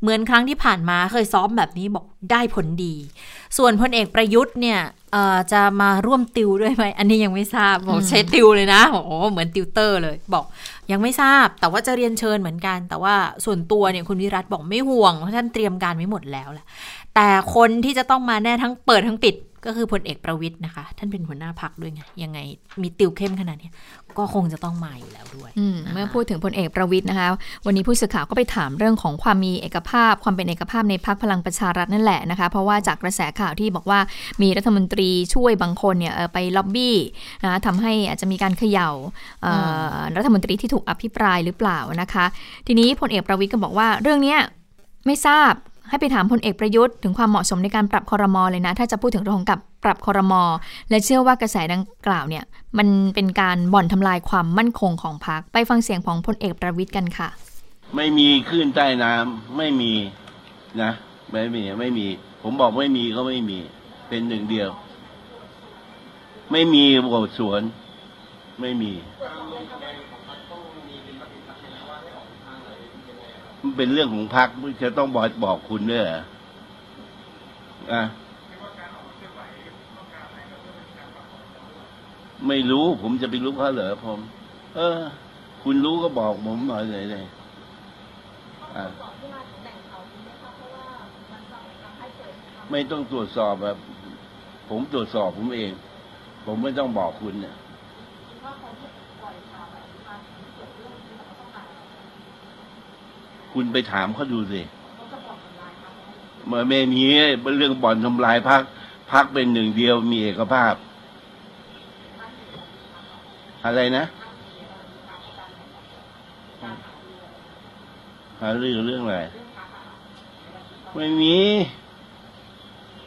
[SPEAKER 1] เหมือนครั้งที่ผ่านมาเคยซ้อมแบบนี้บอกได้ผลดี ส่วนพลเอกประยุทธ์เนี่ยจะมาร่วมติวด้วยไหม อันนี้ยังไม่ทราบ บอกใช้ติวเลยนะบอกโอ้เหมือนติวเตอร์เลย บอก ยังไม่ทราบแต่ว่าจะเรียนเชิญเหมือนกัน แต่ว่าส่วนตัวเนี่ยคุณวิรัตบอกไม่ห่วงเพราะท่านเตรียมการไว้หมดแล้วแหละแต่คนที่จะต้องมาแน่ทั้งเปิดทั้งปิด ก็คือพลเอกประวิทย์นะคะ ท่านเป็นหัวหน้าพักด้วยไง ยังไงมีติวเข้มขนาดเนี้ยก็คงจะต้องมาอยู่แล้วด้วย
[SPEAKER 2] อืมเมื่อพูดถึงพลเอกประวิทย์นะคะ วันนี้ผู้สื่อข่าวก็ไปถามเรื่องของความมีเอกภาพ ความเป็นเอกภาพในพักพลังประชารัฐนั่นแหละนะคะ เพราะว่าจากกระแสข่าวที่บอกว่ามีรัฐมนตรีช่วยบางคนเนี่ยเอ่อไปล็อบบี้นะคะทำให้อาจจะมีการเขย่าเอ่ออรัฐมนตรีที่ถูกอภิปรายหรือเปล่านะคะ ทีนี้พลเอกประวิทย์ก็บอกว่าเรื่องเนี้ยไม่ทราบ ให้ไปถามพลเอกประยุทธ์ถึงความเหมาะสมในการปรับคอรมอเลยนะ ถ้าจะพูดถึงเรื่องของกับปรับคอรมอและเชื่อว่ากระแสดังกล่าวเนี่ย มันเป็นการบ่อนทำลายความมั่นคงของพรรคไปฟังเสียงของพลเอกประวิทย์กันค่ะ
[SPEAKER 9] ไม่มีคลื่นใต้น้ำไม่มีนะไม่มีไม่มี ผมบอกไม่มีก็ไม่มี เป็นหนึ่งเดียว ไม่มีบทสวน ไม่มี มันเป็นเรื่องของพรรคจะต้องบอกบอกคุณด้วยเหรออะไม่รู้ผมจะไปรู้เขาเหรอผม เออ คุณรู้ก็บอกผมหน่อยเลยเลยอะไม่ต้องตรวจสอบแบบผมตรวจสอบผมเอง ผมไม่ต้องบอกคุณเนี่ย คุณไปถามเขาดูสิเมื่อไม่มีเรื่องบ่อนทำลายพักพักเป็นหนึ่งเดียวมีเอกภาพ อะไรนะหาเรื่องเรื่องอะไรไม่มี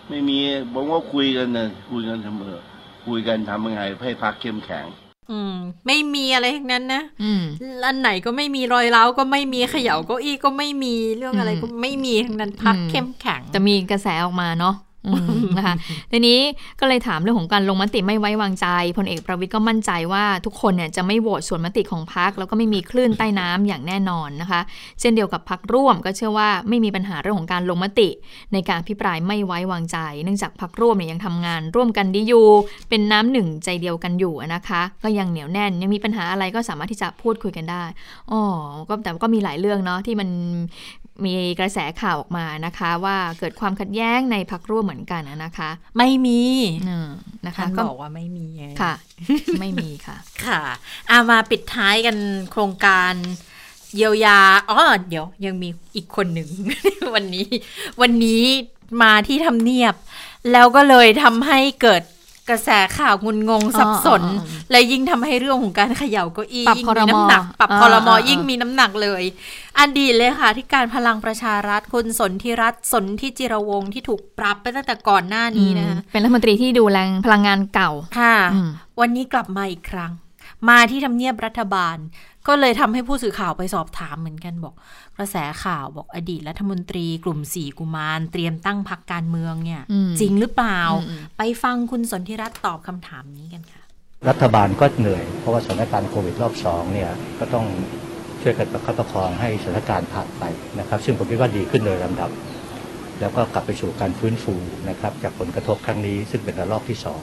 [SPEAKER 9] ไม่มีผมว่าคุยกันนะคุยกันเสมอคุยกันทำยังไงให้พักเข้มแข็ง
[SPEAKER 1] อืม ไม่มีอะไรทั้งนั้นนะ
[SPEAKER 2] อืม
[SPEAKER 1] อันไหนก็ไม่มีรอยร้าวก็ไม่มีเขย่าเก้าอี้ก็ไม่มีเรื่องอะไร
[SPEAKER 2] อืม
[SPEAKER 1] ก็ไม่มีทั้งนั้นพัก
[SPEAKER 2] อืม
[SPEAKER 1] เข้มแข็ง
[SPEAKER 2] จะมีกระแสออกมาเนาะอืม นะคะทีนี้ก็เลยถามเรื่องของการลงมติไม่ไว้วางใจพลเอกประวิทย์ก็มั่นใจว่าทุกคนเนี่ยจะไม่โหวตส่วนมติของพักแล้วก็ไม่มีคลื่นใต้น้ำอย่างแน่นอนนะคะ เช่นเดียวกับพักร่วมก็เชื่อว่าไม่มีปัญหาเรื่องของการลงมติ ในการพิปรายไม่ไว้วางใจ เนื่องจากพักร่วมเนี่ยยังทำงานร่วมกันดีอยู่เป็นน้ำหนึ่งใจเดียวกันอยู่นะคะ ก็ยังเหนียวแน่นยังมีปัญหาอะไรก็สามารถที่จะพูดคุยกันได้อ๋อก็แต่ก็มีหลายเรื่องเนาะที่มัน มีกระแสข่าวออกมานะคะ ว่าเกิดความขัดแย้งในพักร่วมเหมือนกันนะคะ
[SPEAKER 1] ไม่มี
[SPEAKER 2] อืมนะคะ
[SPEAKER 1] ท่าน
[SPEAKER 2] ก็
[SPEAKER 1] บอกว่าไม่มีไง
[SPEAKER 2] ค่ะ ไม่มีค่ะ
[SPEAKER 1] ค่ะอามาปิดท้ายกันโครงการเยียวยาอ๋อเดี๋ยว ยังมีอีกคนหนึ่ง วันนี้ วันนี้มาที่ทำเนียบ แล้วก็เลยทำให้เกิด กระแสข่าวงุนงงสับสน
[SPEAKER 2] อ๋ออ๋ออ๋อ
[SPEAKER 1] และยิ่งทำให้เรื่องของการเขย่าเก้าอี้
[SPEAKER 2] ปรับ
[SPEAKER 1] ยิ่ง
[SPEAKER 2] คร
[SPEAKER 1] มี
[SPEAKER 2] ม
[SPEAKER 1] น้ำหนักปรับ
[SPEAKER 2] อ่า
[SPEAKER 1] คอรมอ
[SPEAKER 2] อ่า
[SPEAKER 1] ยิ่งมีน้ำหนักเลยอดีตเลยค่ะที่การพลังประชารัฐคุณสนธิรัตน์สนธิจิรวงศ์ที่ถูกปรับไปตั้งแต่ก่อนหน้านี้นะคะ
[SPEAKER 2] เป็นรัฐมนตรีที่ดูแลพลังงานเก่า
[SPEAKER 1] ค่ะ
[SPEAKER 2] อืม
[SPEAKER 1] วันนี้กลับมาอีกครั้ง มาที่ทำเนียบรัฐบาล ก็เลยทำให้ผู้สื่อข่าวไปสอบถามเหมือนกันบอก กระแสข่าวบอกอดีตรัฐมนตรีกลุ่มสี่กุมารเตรียมตั้งพักการเมืองเนี่ย
[SPEAKER 2] อืม
[SPEAKER 1] จริงหรือเปล่า
[SPEAKER 2] อืม
[SPEAKER 1] ไปฟังคุณสนธิรัตน์ตอบคำถามนี้กันค่ะ
[SPEAKER 10] รัฐบาลก็เหนื่อย เพราะว่าสถานการณ์โควิดรอบสองเนี่ยก็ต้องช่วยกันประคับประคองให้สถานการณ์ผ่านไปนะครับ ซึ่งผมคิดว่าดีขึ้นโดยลำดับ แล้วก็กลับไปสู่การฟื้นฟูนะครับ จากผลกระทบครั้งนี้ซึ่งเป็นระลอกที่สอง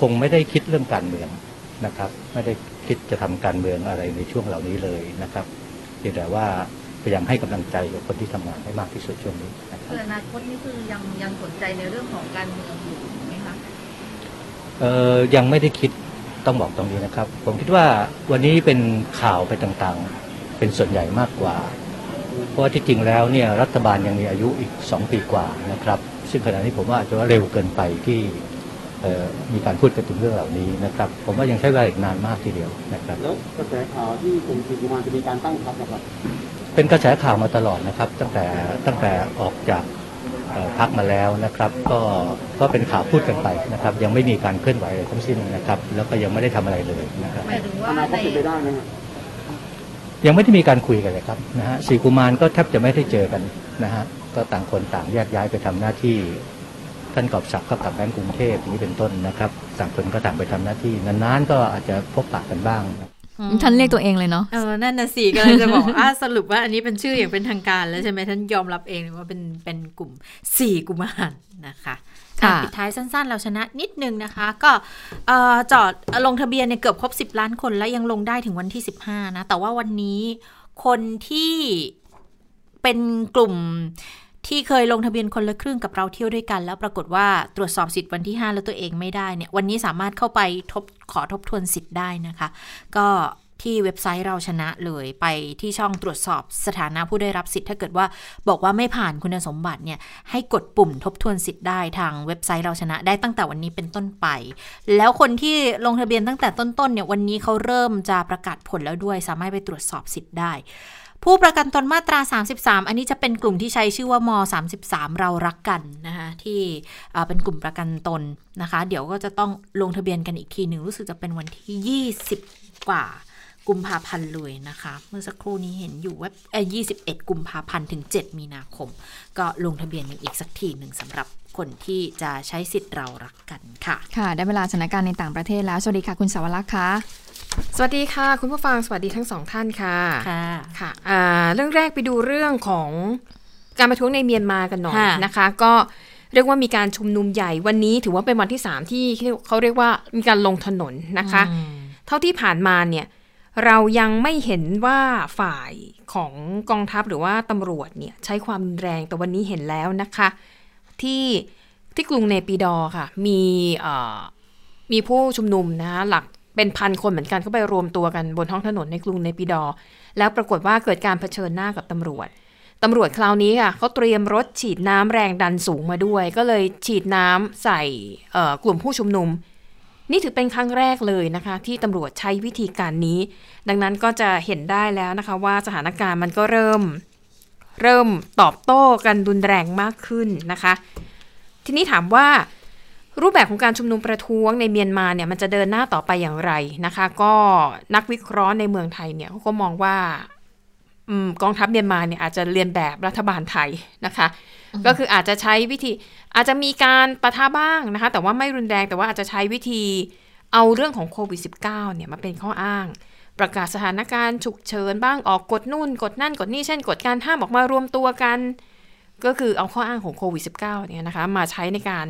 [SPEAKER 10] คงไม่ได้คิดเรื่องการเมือง นะครับ ไม่ได้คิดจะทำการเมืองอะไรในช่วงเหล่านี้เลยนะครับเพียงแต่ว่าพยายามให้กำลังใจกับคนที่ทำงานให้มากที่สุดช่วงนี้นะครับ
[SPEAKER 11] คืออนาคตนี่คือยังยังสนใจในเรื่องของการเมืองอยู่ไหมคะ
[SPEAKER 10] เอ่อยังไม่ได้คิดต้องบอกตรงนี้นะครับ ผมคิดว่าวันนี้เป็นข่าวไปต่างๆ เป็นส่วนใหญ่มากกว่า เพราะว่าที่จริงแล้วเนี่ยรัฐบาลยังมีอายุอีก 2 ปีกว่านะครับ ซึ่งขณะนี้ผมว่าอาจจะว่าเร็วเกินไปที่เอ่อ มีการพูดกันถึงเรื่องเหล่านี้นะครับ ผมว่ายังใช้เวลาอีกนานมากทีเดียวนะครับ
[SPEAKER 12] แล้วกระแสข่าวที่กลุ่มสีกุมารจะมีการตั้งพรรคนะครับ
[SPEAKER 10] เป็นกระแสข่าวมาตลอดนะครับ ตั้งแต่ตั้งแต่ออกจากเอ่อพักมาแล้วนะครับ ก็ก็เป็นข่าวพูดกันไปนะครับ ยังไม่มีการเคลื่อนไหวอะไรทั้งสิ้นนะครับ แล้วก็ยังไม่ได้ทำอะไรเลยนะครับ
[SPEAKER 11] หมายถึงว่า
[SPEAKER 12] อนาค
[SPEAKER 11] ใน
[SPEAKER 12] ตเป็นไปได้ไหมครับ
[SPEAKER 10] ยังไม่ได้มีการคุยกันเลยครับนะฮะสี่กุมารก็แทบจะไม่ได้เจอกันนะฮะก็ต่างคนต่างแยกย้ายไปทำหน้าที่ ท่านกอบศักดิ์ก็กลับแบงก์กรุงเทพอย่างนี้เป็นต้นนะครับต่างคนก็ต่างไปทำหน้าที่นานๆก็อาจจะพบปะกันบ้าง
[SPEAKER 2] ท่านเรียกตัวเองเลยเนาะ
[SPEAKER 1] เออนั่นน่ะสิก็เลยจะบอกอะสรุปว่าอันนี้เป็นชื่ออย่างเป็นทางการแล้วใช่ไหมท่านยอมรับเองเลยว่าเป็นเป็นกลุ่มสี่กุมารนะคะ
[SPEAKER 2] ค่ะ
[SPEAKER 1] อะปิดท้ายสั้นๆ เราชนะนิดนึงนะคะ ก็เอ่อจอดลงทะเบียนเนี่ยเกือบครบ 10 ล้านคนแล้วยังลงได้ถึงวันที่ 15 นะ แต่ว่าวันนี้คนที่เป็นกลุ่ม ที่เคยลงทะเบียนคนละครึ่งกับเราเที่ยวด้วยกัน แล้วปรากฏว่าตรวจสอบสิทธิ์วันที่ 5 แล้วตัวเองไม่ได้เนี่ยวันนี้สามารถเข้าไปทบขอทบทวนสิทธิ์ได้นะคะ ก็ที่เว็บไซต์เราชนะเลยไปที่ช่องตรวจสอบสถานะผู้ได้รับสิทธิ์ ถ้าเกิดว่าบอกว่าไม่ผ่านคุณสมบัติเนี่ยให้กดปุ่มทบทวนสิทธิ์ได้ทางเว็บไซต์เราชนะได้ตั้งแต่วันนี้เป็นต้นไป แล้วคนที่ลงทะเบียนตั้งแต่ต้นๆเนี่ยวันนี้เขาเริ่มจะประกาศผลแล้วด้วย สามารถไปตรวจสอบสิทธิ์ได้ ผู้ประกันตนมาตรา 33 อันนี้จะเป็นกลุ่มที่ใช้ชื่อว่าม 33 เรารักกันนะคะที่เอ่อเป็นกลุ่มประกันตนนะคะ เดี๋ยวก็จะต้องลงทะเบียนกันอีกทีหนึ่งรู้สึกจะเป็นวันที่ 20 กว่า กุมภาพันธ์เลยนะคะ เมื่อสักครู่นี้เห็นอยู่เว็บเอ่อ21กุมภาพันธ์ถึง 7 มีนาคม ก็ลงทะเบียนกันอีกสักทีหนึ่งสำหรับคนที่จะใช้สิทธิ์เรารักกันค่ะ
[SPEAKER 2] ค่ะ ได้เวลาสถานการณ์ในต่างประเทศแล้ว สวัสดีค่ะ คุณสาวรักษ์ค่ะ
[SPEAKER 13] สวัสดีค่ะ คุณผู้ฟังสวัสดีทั้งสองท่านค่ะ
[SPEAKER 1] ค่ะ
[SPEAKER 13] ค่ะอ่าเรื่องแรกไปดูเรื่องของการประท้วงในเมียนมากันหน่อย
[SPEAKER 1] ค่ะ
[SPEAKER 13] นะคะ ก็เรียกว่ามีการชุมนุมใหญ่วันนี้ถือว่าเป็นวันที่3ที่เขาเรียกว่ามีการลงถนนนะคะ
[SPEAKER 1] อืม
[SPEAKER 13] เท่าที่ผ่านมาเนี่ย เรายังไม่เห็นว่าฝ่ายของกองทัพหรือว่าตำรวจเนี่ยใช้ความแรงแต่วันนี้เห็นแล้วนะคะ ที่ที่กรุงเนปิดอค่ะ มีมีผู้ชุมนุมนะหลักเป็นพันคนเหมือนกันเข้าไปรวมตัวกันบนท้องถนนในกรุงเนปิดอ แล้วปรากฏว่าเกิดการเผชิญหน้ากับตำรวจตำรวจคราวนี้ค่ะเขาเตรียมรถฉีดน้ำแรงดันสูงมาด้วย ก็เลยฉีดน้ำใส่กลุ่มผู้ชุมนุม นี่ถือเป็นครั้งแรกเลยนะคะ ที่ตำรวจใช้วิธีการนี้ ดังนั้นก็จะเห็นได้แล้วนะคะว่าสถานการณ์มันก็เริ่ม เริ่มตอบโต้กันรุนแรงมากขึ้นนะคะ ทีนี้ถามว่ารูปแบบของการชุมนุมประท้วงในเมียนมาเนี่ยมันจะเดินหน้าต่อไปอย่างไรนะคะ ก็นักวิเคราะห์ในเมืองไทยเนี่ยเขาก็มองว่าอกองทัพเมียนมาเนี่ยอาจจะเรียนแบบรัฐบาลไทยนะคะ ก็คืออาจจะใช้วิธีอาจจะมีการประทะบ้างนะคะ แต่ว่าไม่รุนแรงแต่ว่าอาจจะใช้วิธีเอาเรื่องของโควิด -19 เนี่ยมาเป็นข้ออ้าง ประกาศสถานการณ์ฉุกเฉินบ้างออกกฎนู่น กฎนั่นกฎนี่เช่นกฎการห้ามออกมารวมตัวกัน ก็คือเอาข้ออ้างของโควิด -19 เนี่ยนะคะ มาใช้ในการ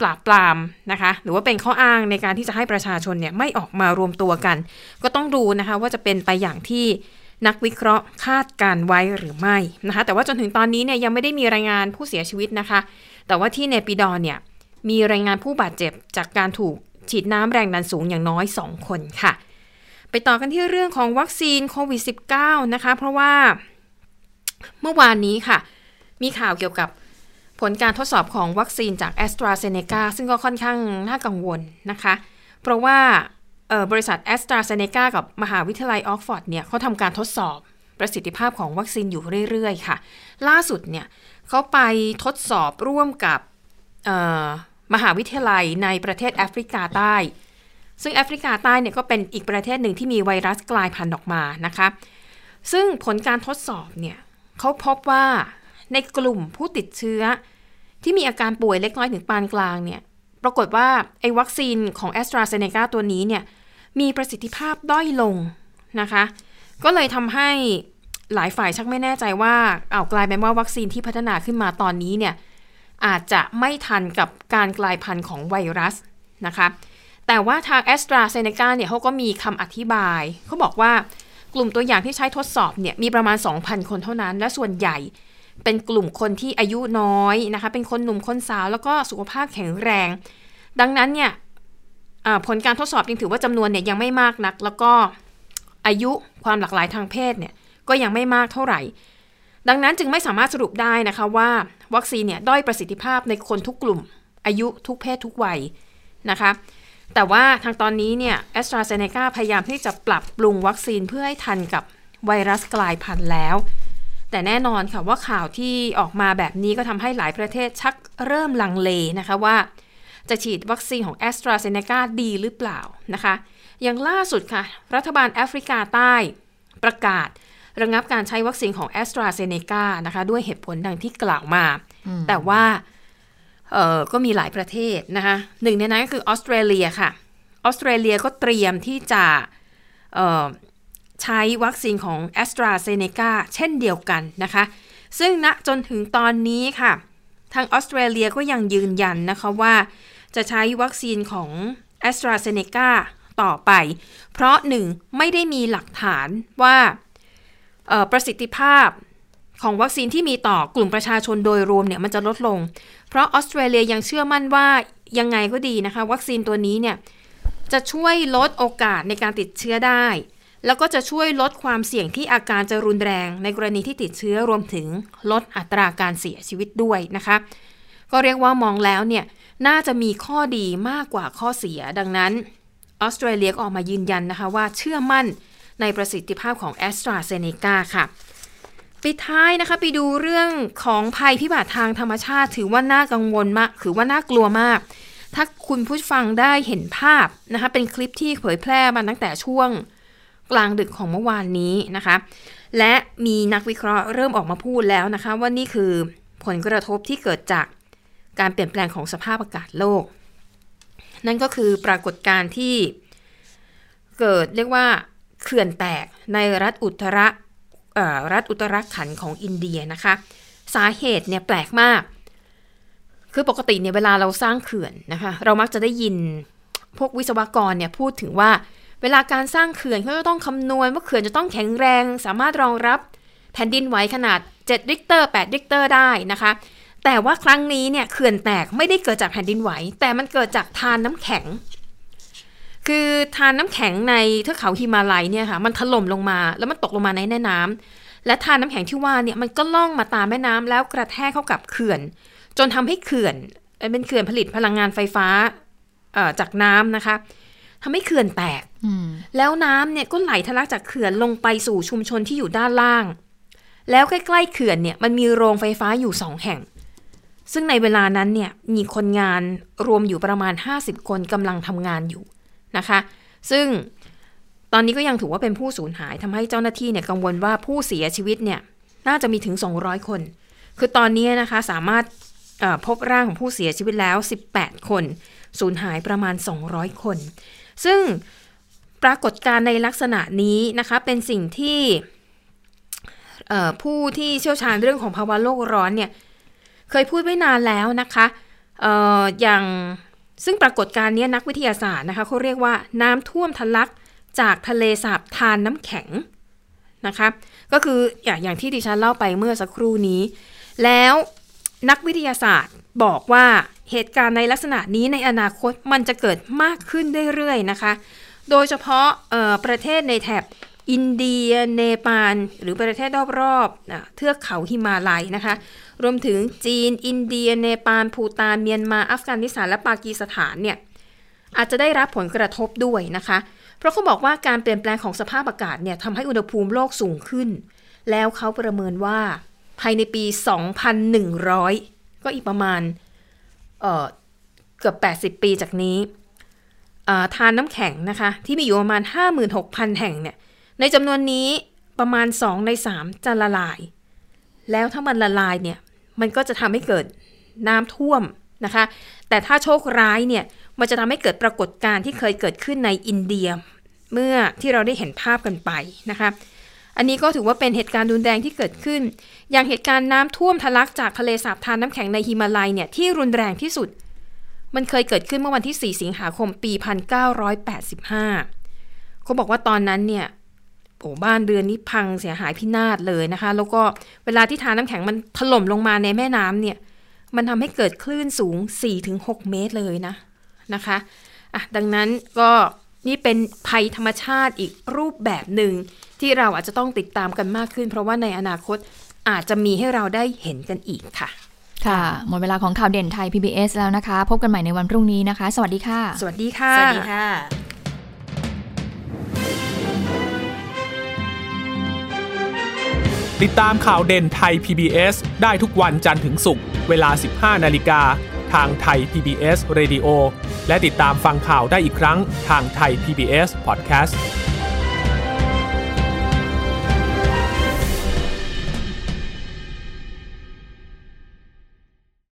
[SPEAKER 13] ปราบปรามนะคะ หรือว่าเป็นข้ออ้างในการที่จะให้ประชาชนเนี่ยไม่ออกมารวมตัวกัน ก็ต้องดูนะคะว่าจะเป็นไปอย่างที่ นักวิเคราะห์คาดการไว้หรือไม่นะคะ แต่ว่าจนถึงตอนนี้เนี่ยยังไม่ได้มีรายงานผู้เสียชีวิตนะคะ แต่ว่าที่เนปิดอร์เนี่ยมีรายงานผู้บาดเจ็บจากการถูกฉีดน้ำแรงดันสูงอย่างน้อย 2 คนค่ะ ไปต่อกันที่เรื่องของวัคซีนโควิด -19 นะคะ เพราะว่าเมื่อวานนี้ค่ะ มีข่าวเกี่ยวกับผลการทดสอบของวัคซีนจาก a s t r a z เซ e c a ซึ่งก็ค่อนข้างน่ากังวลนะคะ เพราะว่า บริษัท a s t r a z เซ e c a กับมหาวิทยาลัยออกฟอร์ดเนี่ยเขาทำการทดสอบประสิทธิภาพของวัคซีนอยู่เรื่อยๆ ค่ะ ล่าสุดเนี่ยเขาไปทดสอบร่วมกับมหาวิทยาลัยในประเทศแอฟริกาใต้ ซึ่งแอฟริกาใต้เนี่ยก็เป็นอีกประเทศหนึ่งที่มีไวรัสกลายพันธุ์ออกมานะคะ ซึ่งผลการทดสอบเนี่ยเขาพบว่าในกลุ่มผู้ติดเชื้อที่มีอาการป่วยเล็กน้อยถึงปานกลางเนี่ย ปรากฏว่าไอ้วัคซีนของแอสตราเซเนกาตัวนี้เนี่ยมีประสิทธิภาพด้อยลงนะคะ ก็เลยทำให้หลายฝ่ายชักไม่แน่ใจว่าเอากลายเป็นว่าวัคซีนที่พัฒนาขึ้นมาตอนนี้เนี่ยอาจจะไม่ทันกับการกลายพันธุ์ของไวรัสนะคะ แต่ว่าทางแอสตราเซเนกาเนี่ยเขาก็มีคำอธิบาย เขาบอกว่ากลุ่มตัวอย่างที่ใช้ทดสอบเนี่ยมีประมาณ 2,000 คนเท่านั้น และส่วนใหญ่ เป็นกลุ่มคนที่อายุน้อยนะคะ เป็นคนหนุ่มคนสาวแล้วก็สุขภาพแข็งแรง ดังนั้นเนี่ยผลการทดสอบยังถือว่าจำนวนเนี่ยยังไม่มากนัก แล้วก็อายุความหลากหลายทางเพศเนี่ยก็ยังไม่มากเท่าไหร่ ดังนั้นจึงไม่สามารถสรุปได้นะคะว่าวัคซีนเนี่ยด้อยประสิทธิภาพในคนทุกกลุ่ม อายุทุกเพศทุกวัยนะคะ แต่ว่าทางตอนนี้เนี่ยแอสตราเซเนกาพยายามที่จะปรับปรุงวัคซีนเพื่อให้ทันกับไวรัสกลายพันธุ์แล้ว แต่แน่นอนค่ะว่าข่าวที่ออกมาแบบนี้ก็ทำให้หลายประเทศชักเริ่มลังเลนะคะว่า จะฉีดวัคซีนของแอสตราเซเนกาดีหรือเปล่านะคะ อย่างล่าสุดค่ะ รัฐบาลแอฟริกาใต้ประกาศระงับการใช้วัคซีนของแอสตราเซเนกานะคะ ด้วยเหตุผลดังที่กล่าวมา แต่ว่าเออก็มีหลายประเทศนะคะหนึ่งในนั้นก็คือออสเตรเลียค่ะออสเตรเลียก็เตรียมที่จะ ใช้วัคซีนของแอสตราเซเนกาเช่นเดียวกันนะคะ ซึ่งณจนถึงตอนนี้ค่ะ ทางออสเตรเลียก็ยังยืนยันนะคะว่าจะใช้วัคซีนของแอสตราเซเนกาต่อไป เพราะหนึ่งไม่ได้มีหลักฐานว่าประสิทธิภาพของวัคซีนที่มีต่อกลุ่มประชาชนโดยรวมเนี่ยมันจะลดลง เพราะออสเตรเลียยังเชื่อมั่นว่ายังไงก็ดีนะคะ วัคซีนตัวนี้เนี่ยจะช่วยลดโอกาสในการติดเชื้อได้ แล้วก็จะช่วยลดความเสี่ยงที่อาการจะรุนแรง ในกรณีที่ติดเชื้อรวมถึงลดอัตราการเสียชีวิตด้วยนะคะ ก็เรียกว่ามองแล้วเนี่ยน่าจะมีข้อดีมากกว่าข้อเสีย ดังนั้นออสเตรเลียก็ออกมายืนยันนะคะว่าเชื่อมั่นในประสิทธิภาพของแอสตราเซเนกาค่ะปิดท้ายนะคะไปดูเรื่องของภัยพิบัติทางธรรมชาติ ถือว่าน่ากังวลมากถือว่าน่ากลัวมาก ถ้าคุณผู้ฟังได้เห็นภาพนะคะเป็นคลิปที่เผยแพร่มาตั้งแต่ช่วง กลางดึกของเมื่อวานนี้นะคะ และมีนักวิเคราะห์เริ่มออกมาพูดแล้วนะคะ ว่านี่คือผลกระทบที่เกิดจากการเปลี่ยนแปลงของสภาพอากาศโลก นั่นก็คือปรากฏการณ์ที่เกิดเรียกว่าเขื่อนแตกในรัฐอุตรรัฐอุตตราขัณฑ์ของอินเดียนะคะ สาเหตุเนี่ยแปลกมาก คือปกติเนี่ยเวลาเราสร้างเขื่อนนะคะ เรามักจะได้ยินพวกวิศวกรเนี่ยพูดถึงว่า เวลาการสร้างเขื่อนเขาจะต้องคำนวณว่าเขื่อนจะต้องแข็งแรง สามารถรองรับแผ่นดินไหวขนาด7ริกเตอร์8ริกเตอร์ได้นะคะ แต่ว่าครั้งนี้เนี่ยเขื่อนแตกไม่ได้เกิดจากแผ่นดินไหว แต่มันเกิดจากทานน้ำแข็ง คือทานน้ำแข็งในเทือกเขาฮิมาลัยเนี่ยค่ะมันถล่มลงมา แล้วมันตกลงมาในแม่น้ำและทานน้ำแข็งที่ว่าเนี่ยมันก็ล่องมาตามแม่น้ำแล้วกระแทกเข้ากับเขื่อน จนทำให้เขื่อนเป็นเขื่อนผลิตพลังงานไฟฟ้าจากน้ำนะคะ ทำให้เขื่อนแตกแล้วน้ำเนี่ยก็ไหลทะลักจากเขื่อนลงไปสู่ชุมชนที่อยู่ด้านล่าง แล้วใกล้ๆเขื่อนเนี่ยมันมีโรงไฟฟ้าอยู่สองแห่ง ซึ่งในเวลานั้นเนี่ยมีคนงานรวมอยู่ประมาณ 50 คนกำลังทำงานอยู่นะคะ ซึ่งตอนนี้ก็ยังถือว่าเป็นผู้สูญหายทำให้เจ้าหน้าที่เนี่ยกังวลว่าผู้เสียชีวิตเนี่ยน่าจะมีถึง 200 คน คือตอนนี้นะคะสามารถพบร่างของผู้เสียชีวิตแล้ว 18 คน สูญหายประมาณ 200 คน ซึ่งปรากฏการในลักษณะนี้นะคะเป็นสิ่งที่ผู้ที่เชี่ยวชาญเรื่องของภาวะโลกร้อนเนี่ยเคยพูดไว้นานแล้วนะคะอออย่างซึ่งปรากฏการณ์นี้นักวิทยาศาสตร์นะคะเขาเรียกว่าน้ำท่วมทะลักจากทะเลสาบทานน้ำแข็งนะคะก็คืออย่างอย่างที่ดิฉันเล่าไปเมื่อสักครู่นี้ แล้วนักวิทยาศาสตร์ บอกว่าเหตุการณ์ในลักษณะนี้ในอนาคตมันจะเกิดมากขึ้นเรื่อยๆนะคะ โดยเฉพาะประเทศในแถบอินเดีย เนปาล หรือประเทศรอบๆเทือกเขาหิมาลัยนะคะ รวมถึงจีน อินเดีย เนปาล ภูตาน เมียนมา อัฟกานิสถาน และปากีสถานเนี่ย อาจจะได้รับผลกระทบด้วยนะคะ เพราะเขาบอกว่าการเปลี่ยนแปลงของสภาพอากาศเนี่ยทำให้อุณหภูมิโลกสูงขึ้น แล้วเขาประเมินว่าภายในปี 2100 ก็อีกประมาณเอ่อเกือบ 80 ปีจากนี้ทานน้ำแข็งนะคะ ที่มีอยู่ประมาณ 56,000 แห่งเนี่ย ในจำนวนนี้ประมาณ 2 ใน 3 จะละลาย แล้วถ้ามันละลายเนี่ย มันก็จะทำให้เกิดน้ำท่วมนะคะ แต่ถ้าโชคร้ายเนี่ย มันจะทำให้เกิดปรากฏการณ์ที่เคยเกิดขึ้นในอินเดีย เมื่อที่เราได้เห็นภาพกันไปนะคะ อันนี้ก็ถือว่าเป็นเหตุการณ์รุนแรงที่เกิดขึ้น อย่างเหตุการณ์น้ำท่วมทะลักจากทะเลสาบทานน้ำแข็งในฮิมาลัยเนี่ยที่รุนแรงที่สุด มันเคยเกิดขึ้นเมื่อวันที่ 4 สิงหาคมปี 1985เขาบอกว่าตอนนั้นเนี่ยโอ้บ้านเรือนนี้พังเสียหายพินาศเลยนะคะ แล้วก็เวลาที่ทานน้ำแข็งมันถล่มลงมาในแม่น้ำเนี่ย มันทำให้เกิดคลื่นสูง 4-6 เมตรเลยนะนะคะอะดังนั้นก็นี่เป็นภัยธรรมชาติอีกรูปแบบหนึ่ง ที่เราอาจจะต้องติดตามกันมากขึ้น เพราะว่าในอนาคตอาจจะมีให้เราได้เห็นกันอีกค่ะ
[SPEAKER 2] ค่ะ หมดเวลาของข่าวเด่นไทย PBS แล้วนะคะ พบกันใหม่ในวันพรุ่งนี้นะคะ สวัสดีค่ะ
[SPEAKER 13] สวัสดีค่ะ
[SPEAKER 1] สวัสดีค่ะ
[SPEAKER 14] ติดตามข่าวเด่นไทย PBS ได้ทุกวันจันทร์ถึงศุกร์เวลา 15 นาฬิกาทางไทย PBS Radio และติดตามฟังข่าวได้อีกครั้งทางไทย PBS Podcast